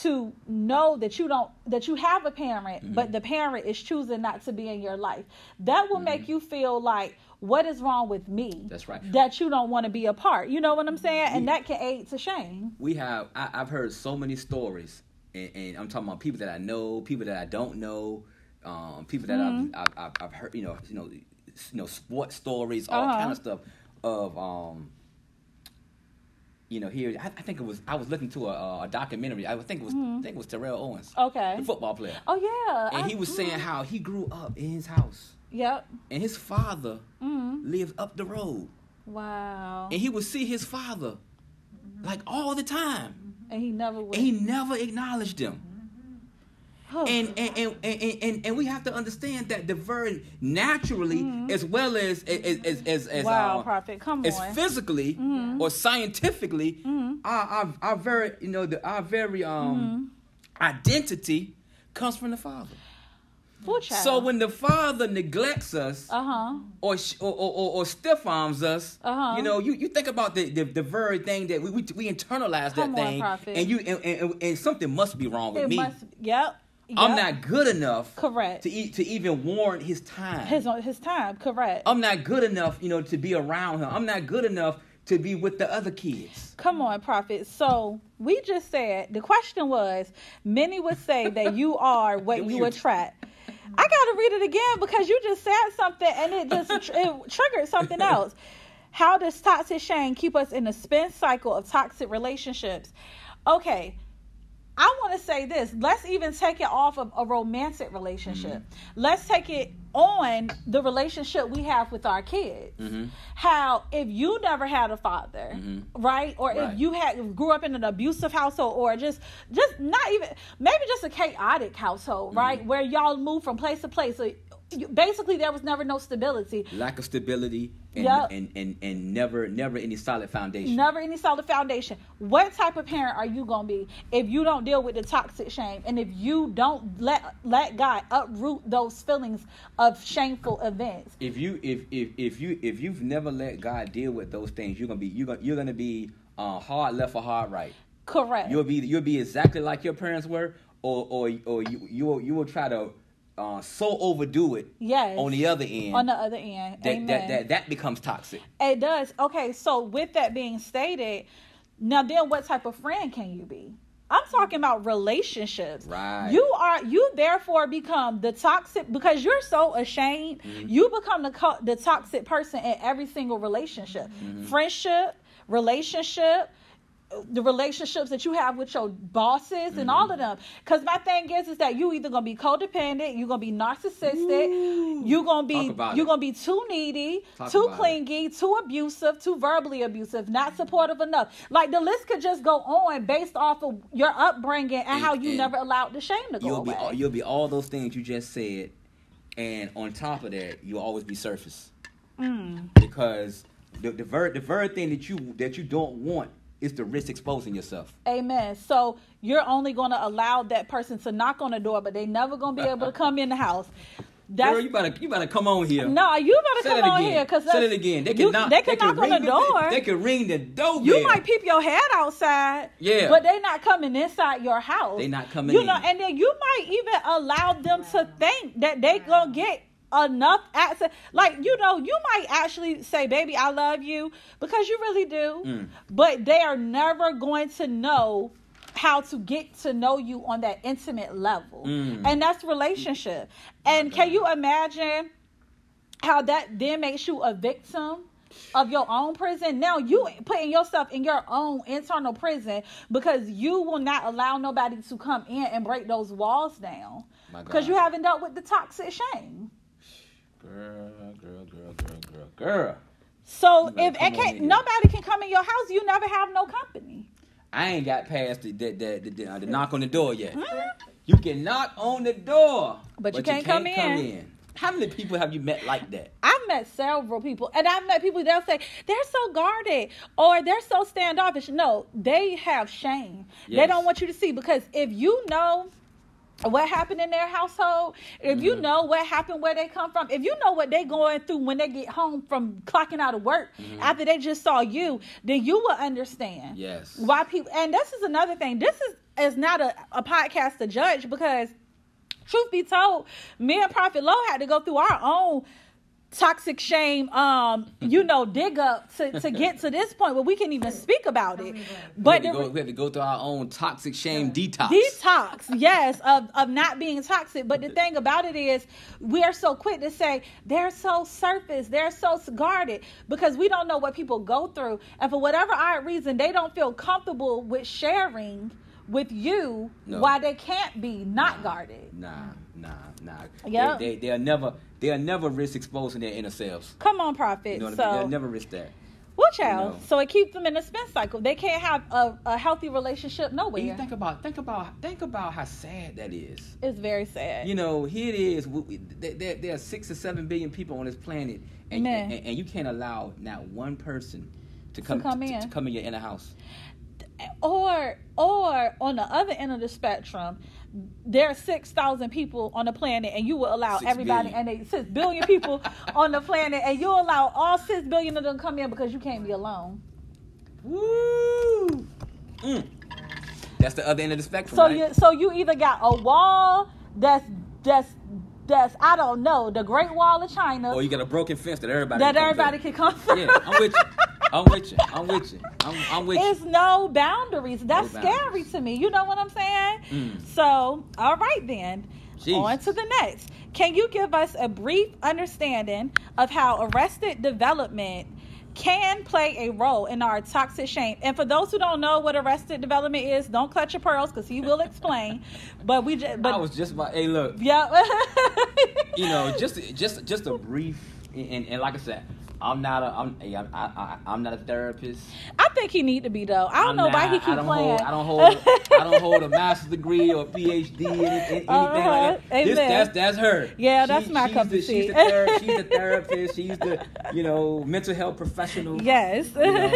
Speaker 1: to know that you don't that you have a parent
Speaker 3: Mm-hmm.
Speaker 1: but the parent is choosing not to be in your life that will make you feel like what is wrong with me
Speaker 3: Mm-hmm. That's right.
Speaker 1: that you don't want to be a part you know what i'm saying and that can aid to shame
Speaker 3: we have I, I've heard so many stories, and, and I'm talking about people that I know, people that I don't know, um, people that
Speaker 1: Mm-hmm.
Speaker 3: I've, I've, I've, heard, you know, you know, you know, sports stories, all
Speaker 1: Uh-huh.
Speaker 3: kind of stuff of, um, you know, here I, I think it was I was looking to a, a documentary. I think it was I think it was Terrell Owens,
Speaker 1: Mm-hmm. okay
Speaker 3: the football player,
Speaker 1: oh yeah
Speaker 3: and
Speaker 1: I-
Speaker 3: he was saying
Speaker 1: mm,
Speaker 3: how he grew up in his house,
Speaker 1: yep.
Speaker 3: And his father
Speaker 1: mm,
Speaker 3: lived up the road,
Speaker 1: wow.
Speaker 3: And he would see his father like all the time.
Speaker 1: and he never would
Speaker 3: and he never acknowledged them.
Speaker 1: Oh,
Speaker 3: And and, and, and, and and we have to understand that the very naturally, as well as as as as, as,
Speaker 1: wow
Speaker 3: uh,
Speaker 1: prophet come
Speaker 3: as
Speaker 1: on.
Speaker 3: physically or scientifically, our, our our very you know the, our very um identity comes from the father.
Speaker 1: Child.
Speaker 3: So when the father neglects us,
Speaker 1: uh-huh
Speaker 3: or, sh- or, or, or, or stiff arms us.
Speaker 1: Uh-huh.
Speaker 3: You know, you, you think about the, the, the very thing that we, we, we internalize
Speaker 1: Come
Speaker 3: that
Speaker 1: on,
Speaker 3: thing,
Speaker 1: Prophet.
Speaker 3: and you and, and, and something must be wrong with
Speaker 1: it
Speaker 3: me.
Speaker 1: must yep
Speaker 3: I'm not good enough
Speaker 1: correct
Speaker 3: to eat, to even warrant his time.
Speaker 1: his his time correct
Speaker 3: I'm not good enough, you know, to be around him. I'm not good enough to be with the other kids.
Speaker 1: come on prophet so we just said the question was many would say that you are what you attract i gotta read it again because you just said something and it just tr- it triggered something else how does toxic shame keep us in a spin cycle of toxic relationships okay I want to say this. Let's even take it off of a romantic relationship. Mm-hmm. Let's take it on the relationship we have with our kids.
Speaker 3: Mhm.
Speaker 1: How if you never had a father,
Speaker 3: Mhm.
Speaker 1: right? Or
Speaker 3: Right.
Speaker 1: if you had grew up in an abusive household or just just not even maybe just a chaotic household, right? Where y'all move from place to place. So you, basically there was never no stability.
Speaker 3: Lack of stability and,
Speaker 1: Yep.
Speaker 3: and, and, and never never any solid foundation.
Speaker 1: Never any solid foundation. What type of parent are you gonna be if you don't deal with the toxic shame and if you don't let let God uproot those feelings of shameful events?
Speaker 3: if you if if if you if you've never let God deal with those things, you're gonna be you're gonna you're gonna be uh, hard left or hard right.
Speaker 1: Correct.
Speaker 3: You'll be you'll be exactly like your parents were, or or or you you will, you will try to uh, so overdo it.
Speaker 1: Yes.
Speaker 3: On the other end.
Speaker 1: On the other end.
Speaker 3: that,
Speaker 1: Amen.
Speaker 3: that that that becomes toxic.
Speaker 1: It does. Okay, so with that being stated, now then what type of friend can you be? I'm talking about relationships.
Speaker 3: Right.
Speaker 1: You are you therefore become the toxic because you're so ashamed.
Speaker 3: Mm-hmm.
Speaker 1: You become the the toxic person in every single relationship,
Speaker 3: Mm-hmm.
Speaker 1: friendship, relationship, the relationships that you have with your bosses and all of them. Because my thing is, is that you either gonna be codependent, you're gonna be narcissistic,
Speaker 3: Ooh.
Speaker 1: you're gonna be you're
Speaker 3: it.
Speaker 1: gonna be too needy,
Speaker 3: Talk
Speaker 1: too
Speaker 3: about it.
Speaker 1: clingy, too abusive, too verbally abusive, not supportive enough. Like the list could just go on based off of your upbringing and,
Speaker 3: And-
Speaker 1: how you
Speaker 3: and
Speaker 1: never allowed the shame to go
Speaker 3: You'll be
Speaker 1: away.
Speaker 3: all, you'll be all those things you just said, and on top of that, you'll always be surface
Speaker 1: Mm.
Speaker 3: because the the very the very thing that you that you don't want is to risk exposing yourself.
Speaker 1: Amen. So you're only gonna allow that person to knock on the door, but they never gonna be able to come in the house. That's
Speaker 3: Girl, you better you better come on here.
Speaker 1: no, you better
Speaker 3: Say
Speaker 1: come on here because
Speaker 3: Say it again. They can
Speaker 1: you,
Speaker 3: knock.
Speaker 1: they can knock on
Speaker 3: ring
Speaker 1: the door.
Speaker 3: They can ring the doorbell.
Speaker 1: You might peep your head outside,
Speaker 3: Yeah.
Speaker 1: but they're not coming inside your house.
Speaker 3: They're not coming
Speaker 1: You know, and then you might even allow them to think that they gonna get enough access. Like you know, you might actually say, "Baby, I love you," because you really do.
Speaker 3: Mm.
Speaker 1: But they are never going to know how to get to know you on that intimate level,
Speaker 3: Mm.
Speaker 1: and that's relationship. And can you imagine? how that then makes you a victim of your own prison. Now you putting yourself in your own internal prison because you will not allow nobody to come in and break those walls down because you haven't dealt with the toxic shame.
Speaker 3: Girl, girl, girl, girl, girl, girl.
Speaker 1: So if it can't, nobody can come in your house, you never have no company.
Speaker 3: I ain't got past the the, the, the, the, uh, the knock on the door yet.
Speaker 1: Mhm.
Speaker 3: You can knock on the door,
Speaker 1: But you can't come in.
Speaker 3: How many people have you met like that?
Speaker 1: I've met several people, and I've met people they'll say they're so guarded or they're so standoffish. No, they have shame. They don't want you to see because if you know what happened in their household, if you
Speaker 3: Mhm.
Speaker 1: know what happened where they come from, if you know what they going through when they get home from clocking out of work
Speaker 3: Mhm.
Speaker 1: after they just saw you, then you will understand
Speaker 3: Yes.
Speaker 1: why people. And this is another thing. This is is not a, a podcast to judge because truth be told, me and Prophet Low had to go through our own toxic shame, um, you know, dig up to, to get to this point where we can even speak about it.
Speaker 3: we,
Speaker 1: But
Speaker 3: had to go, we had to go through our own toxic shame detox.
Speaker 1: detox, yes, of, of not being toxic. But the thing about it is, we are so quick to say they're so surface, they're so guarded because we don't know what people go through. And for whatever odd reason, they don't feel comfortable with sharing with you
Speaker 3: No.
Speaker 1: why they can't be not guarded.
Speaker 3: Nah, nah, nah.
Speaker 1: Yep.
Speaker 3: They, they, they'll never, they'll never risk exposing their inner selves.
Speaker 1: Come on, Prophet.
Speaker 3: You know what I mean? They'll never risk that.
Speaker 1: well, child.
Speaker 3: know.
Speaker 1: So it keeps them in a spin cycle. They can't have a, a healthy relationship nowhere.
Speaker 3: And you think about, think about, think about how sad that is.
Speaker 1: it's very sad.
Speaker 3: You know, here it is. we- There, there, are six or seven billion people on this planet, and, and, and you can't allow not one person to come
Speaker 1: come
Speaker 3: to, to come in your inner house.
Speaker 1: Or or on the other end of the spectrum there are 6,000 people on the planet and you will allow
Speaker 3: Six
Speaker 1: everybody
Speaker 3: billion.
Speaker 1: and they 6 billion people on the planet and you allow all 6 billion of them come in because you can't be alone.
Speaker 3: Woo! Mm. That's the other end of the spectrum,
Speaker 1: So
Speaker 3: right?
Speaker 1: you so you either got a wall that's that's that's I don't know, the Great Wall of China
Speaker 3: or you got a broken fence that everybody
Speaker 1: that
Speaker 3: can come
Speaker 1: everybody
Speaker 3: through.
Speaker 1: can come through.
Speaker 3: Yeah, I'm with you. I'm with you. I'm with you. I'm, I'm with
Speaker 1: It's
Speaker 3: you.
Speaker 1: no boundaries. That's
Speaker 3: No
Speaker 1: scary to me. You know what I'm saying?
Speaker 3: Mm.
Speaker 1: So, all right then.
Speaker 3: Jesus.
Speaker 1: On to the next. Can you give us a brief understanding of how arrested development can play a role in our toxic shame? And for those who don't know what arrested development is, don't clutch your pearls because he will explain. but we just, but
Speaker 3: I was just about. Hey, look.
Speaker 1: yeah,
Speaker 3: You know, just just just a brief, and, and like I said, I'm not a I'm I, I, I, I'm not a therapist.
Speaker 1: I think he need to be though. I don't
Speaker 3: I'm
Speaker 1: know why he keep
Speaker 3: I don't
Speaker 1: playing.
Speaker 3: Hold, I don't hold. I don't hold a master's degree or PhD, any, anything
Speaker 1: Uh-huh.
Speaker 3: like that. This,
Speaker 1: Amen.
Speaker 3: that's that's her.
Speaker 1: Yeah, that's my
Speaker 3: she's
Speaker 1: cup
Speaker 3: the,
Speaker 1: of
Speaker 3: she's
Speaker 1: tea.
Speaker 3: the ther- she's the therapist. She's the you know mental health professional.
Speaker 1: yes.
Speaker 3: know.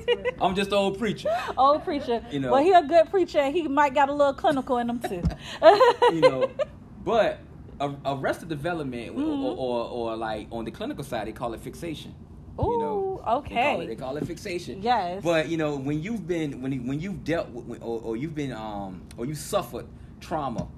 Speaker 3: I'm just an old preacher.
Speaker 1: Old preacher.
Speaker 3: You know.
Speaker 1: well, he a good preacher. and He might got a little clinical in him too.
Speaker 3: you know, but a, arrested development
Speaker 1: Mhm.
Speaker 3: or, or or like on the clinical side they call it fixation.
Speaker 1: Ooh,
Speaker 3: you know,
Speaker 1: okay.
Speaker 3: They call, it, they call it fixation.
Speaker 1: Yes.
Speaker 3: But you know, when you've been when you, when you've dealt with or, or you've been um or you suffered trauma,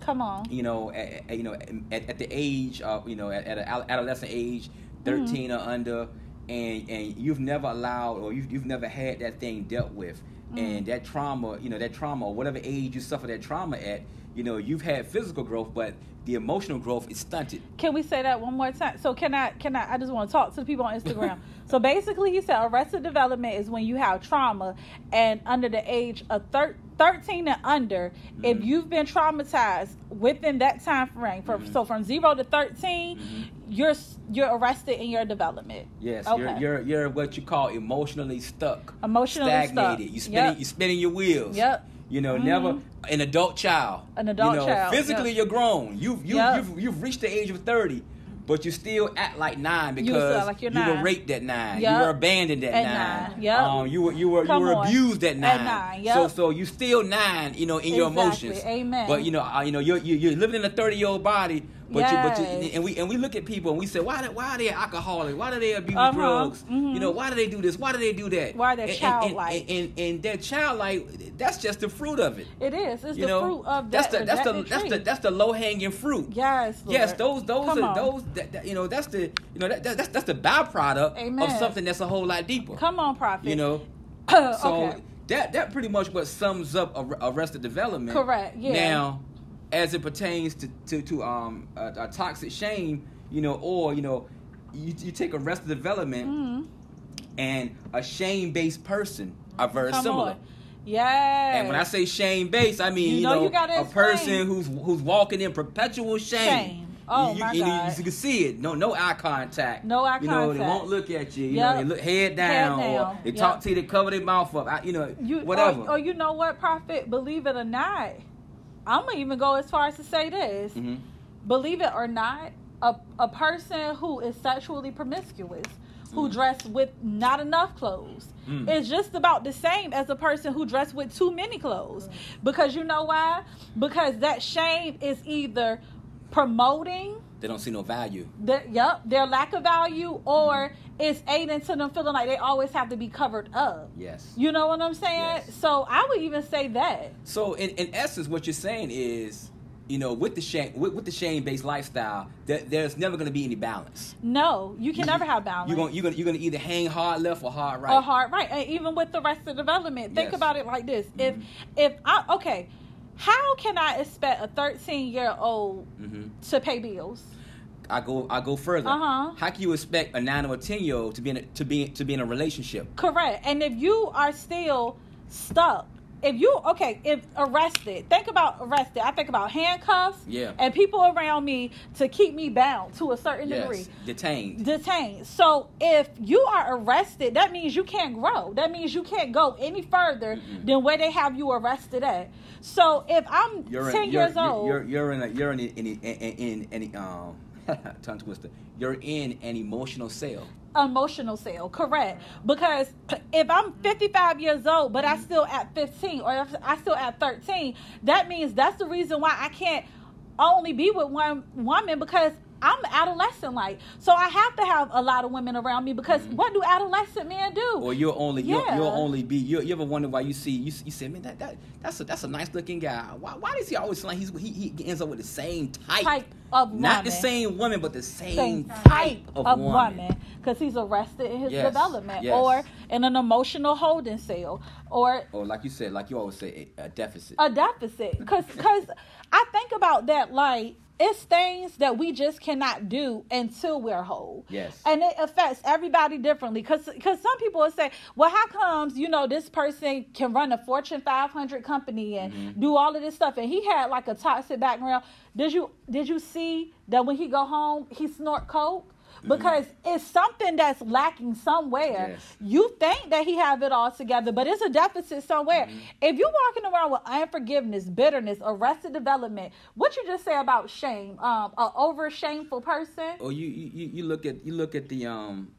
Speaker 1: Come on.
Speaker 3: you know, at, you know, at, at the age of, you know, at, at an adolescent age, 13 or under, and and you've never allowed or you've, you've never had that thing dealt with, and that trauma, you know, that trauma or whatever age you suffer that trauma at, you know, you've had physical growth, but the emotional growth is stunted.
Speaker 1: Can we say that one more time? So can I? Can I? I just want to talk to the people on Instagram. so basically, he said arrested development is when you have trauma, and under the age of thir- thirteen and under, if
Speaker 3: Mhm.
Speaker 1: you've been traumatized within that time frame, from
Speaker 3: Mhm.
Speaker 1: so from zero to 13
Speaker 3: Mhm.
Speaker 1: you're you're arrested in your development.
Speaker 3: Yes,
Speaker 1: Okay.
Speaker 3: you're you're you're what you call emotionally stuck,
Speaker 1: Emotionally
Speaker 3: stagnated.
Speaker 1: stuck.
Speaker 3: You spinning
Speaker 1: Yep.
Speaker 3: you spinning your wheels.
Speaker 1: Yep.
Speaker 3: You know,
Speaker 1: Mhm.
Speaker 3: never an adult child.
Speaker 1: An adult
Speaker 3: you know,
Speaker 1: child,
Speaker 3: Physically,
Speaker 1: yep.
Speaker 3: you're grown. You've you,
Speaker 1: Yep.
Speaker 3: you've you've reached the age of thirty, but you still act like nine because
Speaker 1: still like you're
Speaker 3: you were raped at nine.
Speaker 1: Yep.
Speaker 3: You were abandoned at,
Speaker 1: At
Speaker 3: nine.
Speaker 1: nine, yep.
Speaker 3: Um, you were you were
Speaker 1: Come
Speaker 3: you were
Speaker 1: on.
Speaker 3: abused at nine.
Speaker 1: At nine, yep.
Speaker 3: So so you still nine. You know, in your emotions.
Speaker 1: Amen.
Speaker 3: But you know, uh, you know, you're you're you're living in a thirty year old body. But you, but you, and we and we look at people and we say, why, why are they alcoholic? Why do they abuse
Speaker 1: Uh-huh.
Speaker 3: drugs?
Speaker 1: Mhm.
Speaker 3: You know, why do they do this? Why do they do that?
Speaker 1: Why they're
Speaker 3: And- and-
Speaker 1: childlike.
Speaker 3: And, and, and they're childlike. That's just the fruit of it.
Speaker 1: It is. It's
Speaker 3: You
Speaker 1: the
Speaker 3: know,
Speaker 1: fruit of that.
Speaker 3: that's
Speaker 1: that.
Speaker 3: the that's the that's the that's the low hanging fruit.
Speaker 1: yes. Lord.
Speaker 3: Yes, those those
Speaker 1: Come
Speaker 3: are
Speaker 1: on.
Speaker 3: those that, that- you know that's the you know that, that- that's that's the byproduct
Speaker 1: Amen.
Speaker 3: of something that's a whole lot deeper.
Speaker 1: Come on, prophet.
Speaker 3: You know,
Speaker 1: so
Speaker 3: so that that pretty much what sums up Arrested Development.
Speaker 1: Correct, yeah.
Speaker 3: Now, as it pertains to to, to um a, a toxic shame, you know, or you know, you, you take Arrested Development
Speaker 1: Mhm.
Speaker 3: and a shame based person are very
Speaker 1: Come
Speaker 3: similar.
Speaker 1: on. Yes.
Speaker 3: And when I say shame based, I mean
Speaker 1: You
Speaker 3: you,
Speaker 1: know you gotta
Speaker 3: a
Speaker 1: explain.
Speaker 3: person who's who's walking in perpetual shame.
Speaker 1: Shame. Oh,
Speaker 3: you,
Speaker 1: my
Speaker 3: you,
Speaker 1: God.
Speaker 3: You, can see it. No, no eye contact.
Speaker 1: No eye
Speaker 3: You know, they won't look at you. You
Speaker 1: Yep.
Speaker 3: know, they look head down,
Speaker 1: Head
Speaker 3: or they
Speaker 1: Yep.
Speaker 3: talk to you. They cover their mouth up. I, you know,
Speaker 1: you,
Speaker 3: whatever.
Speaker 1: Or, or you know what, prophet? Believe it or not, I'm gonna even go as far as to say this.
Speaker 3: Mhm.
Speaker 1: Believe it or not, a a person who is sexually promiscuous, who
Speaker 3: Mm.
Speaker 1: dress with not enough clothes,
Speaker 3: Mm.
Speaker 1: is just about the same as a person who dressed with too many clothes. Because you know why? Because that shame is either promoting
Speaker 3: They don't see no value.
Speaker 1: their yep their lack of value or it's aiding to them feeling like they always have to be covered up
Speaker 3: Yes.
Speaker 1: you know what i'm saying
Speaker 3: Yes.
Speaker 1: so i would even say that
Speaker 3: So in, in essence, what you're saying is, you know, with the shame with, with the shame based lifestyle, that there's never going to be any balance.
Speaker 1: no you can never have balance
Speaker 3: You're gonna you're gonna you're gonna either hang hard left or hard right.
Speaker 1: or hard right and even with the rest of development think
Speaker 3: Yes.
Speaker 1: about it like this if mm-hmm. if i okay how can i expect a 13 year old
Speaker 3: hmm
Speaker 1: to pay bills
Speaker 3: I go I go further.
Speaker 1: Uh-huh.
Speaker 3: How can you expect a nine or a ten year old to be in a, to be to be in a relationship?
Speaker 1: Correct. And if you are still stuck, if you okay, if arrested, think about arrested. I think about handcuffs
Speaker 3: Yeah.
Speaker 1: and people around me to keep me bound to a certain degree.
Speaker 3: Detained.
Speaker 1: Detained. So if you are arrested, that means you can't grow. That means you can't go any further
Speaker 3: Mm-mm.
Speaker 1: than where they have you arrested at. So if I'm
Speaker 3: You're
Speaker 1: ten
Speaker 3: in, you're,
Speaker 1: years
Speaker 3: you're,
Speaker 1: old,
Speaker 3: You're, you're in a you're in in in, in, in, in um tongue twister. You're in an emotional sale.
Speaker 1: emotional sale, correct because if i'm 55 years old but i mm-hmm. still at 15 or if i still at 13 that means that's the reason why i can't only be with one woman because i'm adolescent like so i have to have a lot of women around me because
Speaker 3: Mhm.
Speaker 1: what do adolescent men do?
Speaker 3: Or you'll only you'll,
Speaker 1: Yeah.
Speaker 3: you'll only be you, you ever wonder why you see you, you say man that, that that's a that's a nice looking guy. Why, why does he always like he's he, he ends up with the same type,
Speaker 1: type of
Speaker 3: not the same woman but the same,
Speaker 1: same
Speaker 3: type of,
Speaker 1: of
Speaker 3: woman,
Speaker 1: woman. Because he's arrested in his
Speaker 3: Yes,
Speaker 1: development
Speaker 3: yes.
Speaker 1: or in an emotional holding cell or
Speaker 3: or like you said like you always say a, a deficit.
Speaker 1: A deficit. Because because i think about that like it's things that we just cannot do until we're whole.
Speaker 3: Yes.
Speaker 1: And it affects everybody differently. Because because some people will say well how comes you know this person can run a fortune 500 company and
Speaker 3: Mhm.
Speaker 1: do all of this stuff? And he had like a toxic background. Did you did you see that when he go home he snort coke because it's something that's lacking somewhere
Speaker 3: Yes.
Speaker 1: you think that he have it all together but it's a deficit somewhere
Speaker 3: Mhm.
Speaker 1: if you're walking around with unforgiveness bitterness arrested development what you just say about shame um a over shameful person
Speaker 3: or you, you you look at you look at the um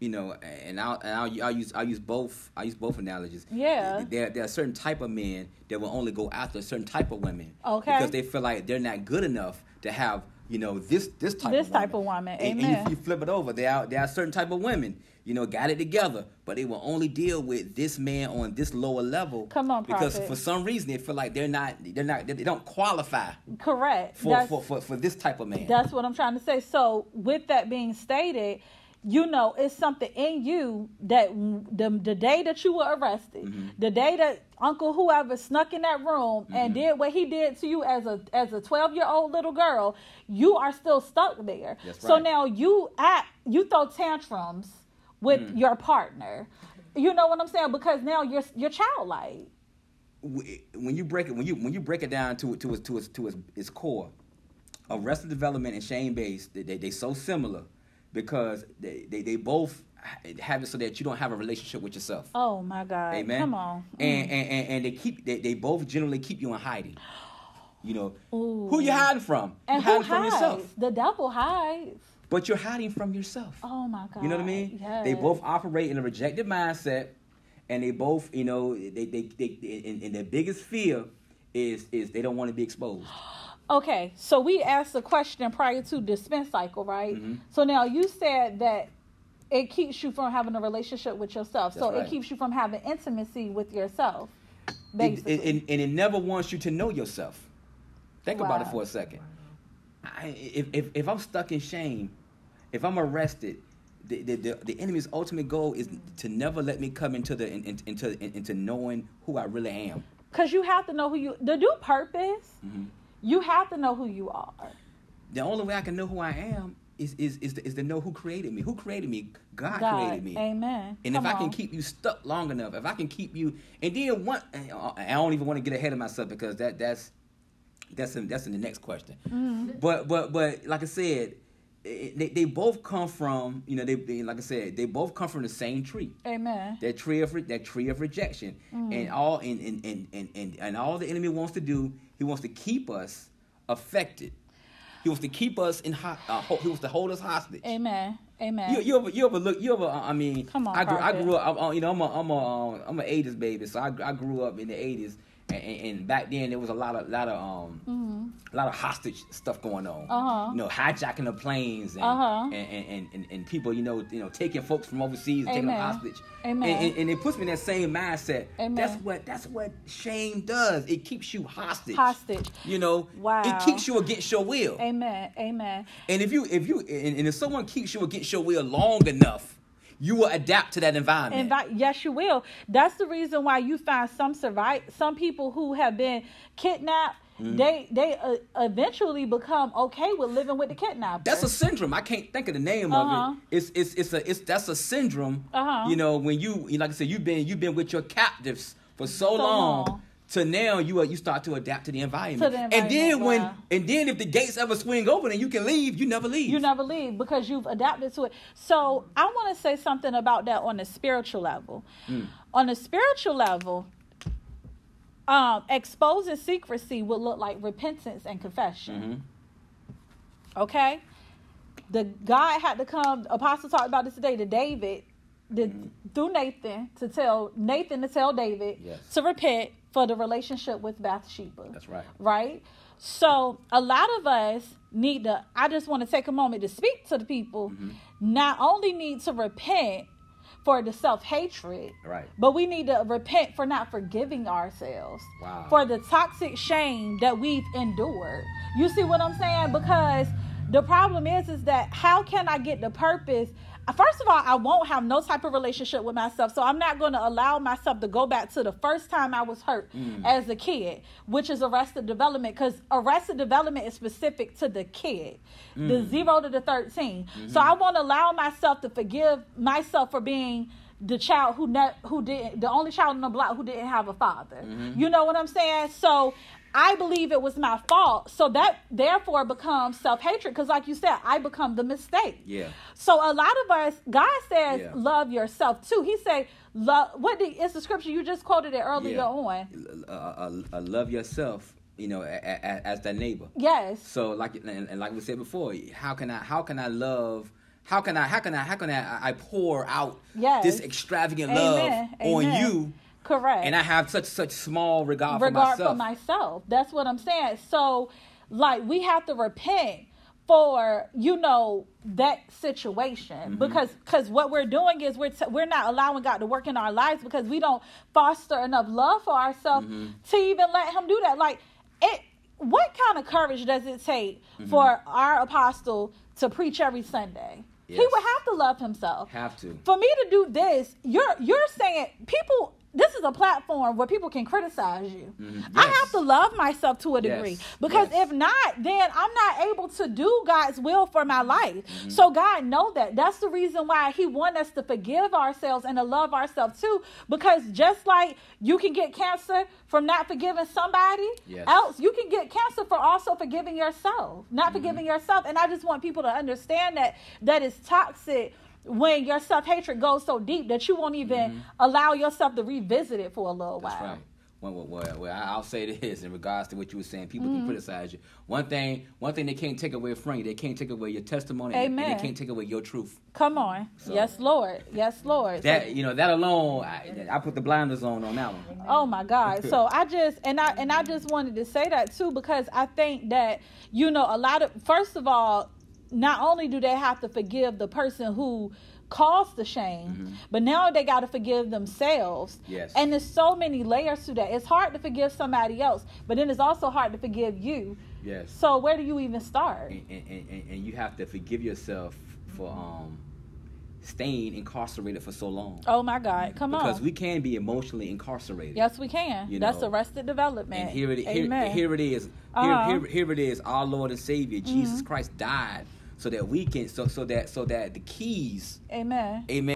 Speaker 3: you know and I'll, and I'll, I'll use I'll use both I use both analogies
Speaker 1: Yeah.
Speaker 3: there there are certain type of men that will only go after a certain type of women
Speaker 1: Okay.
Speaker 3: because they feel like they're not good enough to have you know, this this type
Speaker 1: This
Speaker 3: of
Speaker 1: type
Speaker 3: woman.
Speaker 1: of woman.
Speaker 3: And, and
Speaker 1: Amen.
Speaker 3: you, you flip it over. There are there are certain type of women, you know, got it together, but they will only deal with this man on this lower level.
Speaker 1: Come on,
Speaker 3: because
Speaker 1: Prophet.
Speaker 3: for some reason they feel like they're not they're not they don't qualify
Speaker 1: Correct.
Speaker 3: for for, for, for this type of man.
Speaker 1: That's what I'm trying to say. So, with that being stated, you know, it's something in you that the the day that you were arrested,
Speaker 3: Mm-hmm.
Speaker 1: the day that Uncle whoever snuck in that room and
Speaker 3: Mm-hmm.
Speaker 1: did what he did to you as a as a 12 year old little girl, you are still stuck there.
Speaker 3: That's
Speaker 1: So now you act, you throw tantrums with
Speaker 3: Mm.
Speaker 1: your partner. You know what I'm saying? Because now you're you're childlike.
Speaker 3: when you break it when you when you break it down to to its to its to its, its core, Arrested Development and shame based, they they, they so similar because they, they they both have it so that you don't have a relationship with yourself.
Speaker 1: Oh my God!
Speaker 3: Amen.
Speaker 1: Come on. Mm.
Speaker 3: And, and and and they keep they, they both generally keep you in hiding. You know
Speaker 1: Ooh.
Speaker 3: who you hiding from?
Speaker 1: And who
Speaker 3: hiding from yourself.
Speaker 1: The devil hides.
Speaker 3: But you're hiding from yourself.
Speaker 1: Oh my God.
Speaker 3: You know what I mean?
Speaker 1: Yes.
Speaker 3: They both operate in a rejected mindset, and they both, you know, they they, they, they and, and their biggest fear is is they don't want to be exposed.
Speaker 1: Okay, so we asked a question prior to the spin cycle, right?
Speaker 3: Mhm.
Speaker 1: So now you said that it keeps you from having a relationship with yourself. so
Speaker 3: right.
Speaker 1: it keeps you from having intimacy with yourself,
Speaker 3: It-
Speaker 1: basically.
Speaker 3: it- and, and it never wants you to know yourself. Think about it for a second. I, if, if if I'm stuck in shame, if I'm arrested, the, the, the, the enemy's ultimate goal is to never let me come into the in, in- into in- into knowing who I really am.
Speaker 1: Because you have to know who you, to do purpose,
Speaker 3: Mhm.
Speaker 1: You have to know who you are.
Speaker 3: The only way I can know who I am is is is to, is to know who created me. Who created me? God,
Speaker 1: God.
Speaker 3: created me.
Speaker 1: Amen.
Speaker 3: And
Speaker 1: Come
Speaker 3: if I can keep you stuck long enough, if I can keep you, and then one, I don't even want to get ahead of myself because that that's that's in, that's in the next question.
Speaker 1: Mm-hmm.
Speaker 3: But but but like I said, it, they they both come from you know they, they like I said they both come from the same tree.
Speaker 1: Amen.
Speaker 3: That tree of re- that tree of rejection, and all and, and and and and all the enemy wants to do, he wants to keep us affected. He wants to keep us in hot. Uh, ho- he wants to hold us hostage.
Speaker 1: Amen. Amen.
Speaker 3: You, you ever you ever look you ever uh, I mean
Speaker 1: Come on,
Speaker 3: I grew, I grew up I, uh, you know I'm a I'm a um, I'm a 80s baby so I, I grew up in the 80s and, and, back then there was a lot of lot of um a lot of hostage stuff going on
Speaker 1: Mm-hmm. Uh-huh.
Speaker 3: you know hijacking the planes and,
Speaker 1: Uh-huh.
Speaker 3: and, and, and, and people you know you know taking folks from overseas and taking them hostage
Speaker 1: Amen.
Speaker 3: And, and, and it puts me in that same mindset
Speaker 1: Amen.
Speaker 3: that's what that's what shame does it keeps you hostage
Speaker 1: Hostage.
Speaker 3: you know
Speaker 1: Wow.
Speaker 3: it keeps you against your will
Speaker 1: Amen. Amen.
Speaker 3: and if you if you and, and if someone keeps you against your will long enough, you will adapt to that environment.
Speaker 1: Yes, you will. That's the reason why you find some survive, some people who have been kidnapped.
Speaker 3: Mm-hmm.
Speaker 1: They they uh, eventually become okay with living with the kidnapper.
Speaker 3: that's a syndrome. I can't think of the name
Speaker 1: Uh-huh.
Speaker 3: of it. It's it's it's a it's that's a syndrome.
Speaker 1: Uh-huh.
Speaker 3: You know when you like I said you've been you've been with your captives for so,
Speaker 1: So
Speaker 3: long.
Speaker 1: long.
Speaker 3: To now you are, you start to adapt to the environment.
Speaker 1: To the
Speaker 3: And then
Speaker 1: environment,
Speaker 3: when and then if the gates ever swing open and you can leave, you never leave.
Speaker 1: you never leave because you've adapted to it. So I want to say something about that on the spiritual level.
Speaker 3: Mm.
Speaker 1: On the spiritual level, um, exposing secrecy would look like repentance and confession.
Speaker 3: Mhm.
Speaker 1: Okay? The God had to come, Apostle talked about this today to David, the, through Nathan, to tell Nathan to tell David
Speaker 3: Yes.
Speaker 1: to repent for the relationship with Bathsheba.
Speaker 3: That's right.
Speaker 1: Right? So a lot of us need to, I just want to take a moment to speak to the people,
Speaker 3: Mm-hmm.
Speaker 1: not only need to repent for the self hatred,
Speaker 3: Right.
Speaker 1: but we need to repent for not forgiving ourselves.
Speaker 3: Wow.
Speaker 1: For the toxic shame that we've endured. You see what I'm saying? Because the problem is is that how can I get the purpose? First of all, I won't have no type of relationship with myself. So I'm not going to allow myself to go back to the first time I was hurt mm. as a kid, which is arrested development because arrested development is specific to the kid, the mm. 0 to the 13. So mm-hmm. I won't allow myself to forgive myself for being the child who ne- who didn't the only child on the block who didn't have a father. Mm-hmm. You know what I'm saying? So I believe it was my fault. So that therefore becomes self hatred because, like you said, I become the mistake.
Speaker 3: Yeah.
Speaker 1: So a lot of us, God says,
Speaker 3: Yeah.
Speaker 1: love yourself too. He say, love. What the, it's the scripture you just quoted it earlier
Speaker 3: Yeah.
Speaker 1: on.
Speaker 3: Uh, uh, uh, love yourself. You know, a, a, as that neighbor.
Speaker 1: Yes.
Speaker 3: So like and, and like we said before, how can I how can I love how can I how can I how can I I pour out
Speaker 1: Yes.
Speaker 3: this extravagant
Speaker 1: Amen.
Speaker 3: love on you
Speaker 1: Correct.
Speaker 3: and I have such such small regard,
Speaker 1: regard
Speaker 3: for myself.
Speaker 1: Regard for myself. That's what I'm saying. So, like, we have to repent for you know that situation
Speaker 3: Mm-hmm.
Speaker 1: because because what we're doing is we're t- we're not allowing God to work in our lives because we don't foster enough love for ourselves
Speaker 3: Mm-hmm.
Speaker 1: to even let Him do that. Like it, what kind of courage does it take
Speaker 3: Mm-hmm.
Speaker 1: for our apostle to preach every Sunday? He would have to love himself
Speaker 3: Have to.
Speaker 1: for me to do this, you're you're saying people. This is a platform where people can criticize you.
Speaker 3: Mhm.
Speaker 1: I have to love myself to a
Speaker 3: Yes.
Speaker 1: degree because
Speaker 3: Yes.
Speaker 1: if not, then I'm not able to do God's will for my life.
Speaker 3: Mm-hmm.
Speaker 1: So God know that. That's the reason why He want us to forgive ourselves and to love ourselves too. Because just like you can get cancer from not forgiving somebody
Speaker 3: Yes.
Speaker 1: else, you can get cancer for also forgiving yourself, not
Speaker 3: Mm-hmm.
Speaker 1: forgiving yourself. And I just want people to understand that that is toxic when your self hatred goes so deep that you won't even allow yourself to revisit it for a little
Speaker 3: Mm-hmm. That's
Speaker 1: while.
Speaker 3: right. Well, well, well, I'll say this in regards to what you were saying. People
Speaker 1: Mm-hmm.
Speaker 3: can criticize you. One thing, one thing they can't take away from you. They can't take away your testimony. and
Speaker 1: Amen.
Speaker 3: they can't take away your truth.
Speaker 1: Come on.
Speaker 3: So-
Speaker 1: yes, Lord. Yes, Lord.
Speaker 3: That you know, that alone, I, I put the blinders on on that one.
Speaker 1: Oh my God. So I just and I and I just wanted to say that too because I think that, you know, a lot of first of all, not only do they have to forgive the person who caused the shame, but now they got to forgive themselves.
Speaker 3: Yes.
Speaker 1: And there's so many layers to that. It's hard to forgive somebody else, but then it's also hard to forgive you.
Speaker 3: Yes.
Speaker 1: So where do you even start?
Speaker 3: and, and, and, and you have to forgive yourself for um staying incarcerated for so long.
Speaker 1: Oh my God. Come
Speaker 3: because
Speaker 1: on.
Speaker 3: Because we can be emotionally incarcerated.
Speaker 1: yes, we can.
Speaker 3: You
Speaker 1: That's
Speaker 3: know,
Speaker 1: arrested development.
Speaker 3: And here it, here,
Speaker 1: Amen.
Speaker 3: here it is. Here,
Speaker 1: Uh-huh.
Speaker 3: here, here it is. Our Lord and Savior Jesus Christ died so that we can so so that so that the keys,
Speaker 1: Amen.
Speaker 3: Amen.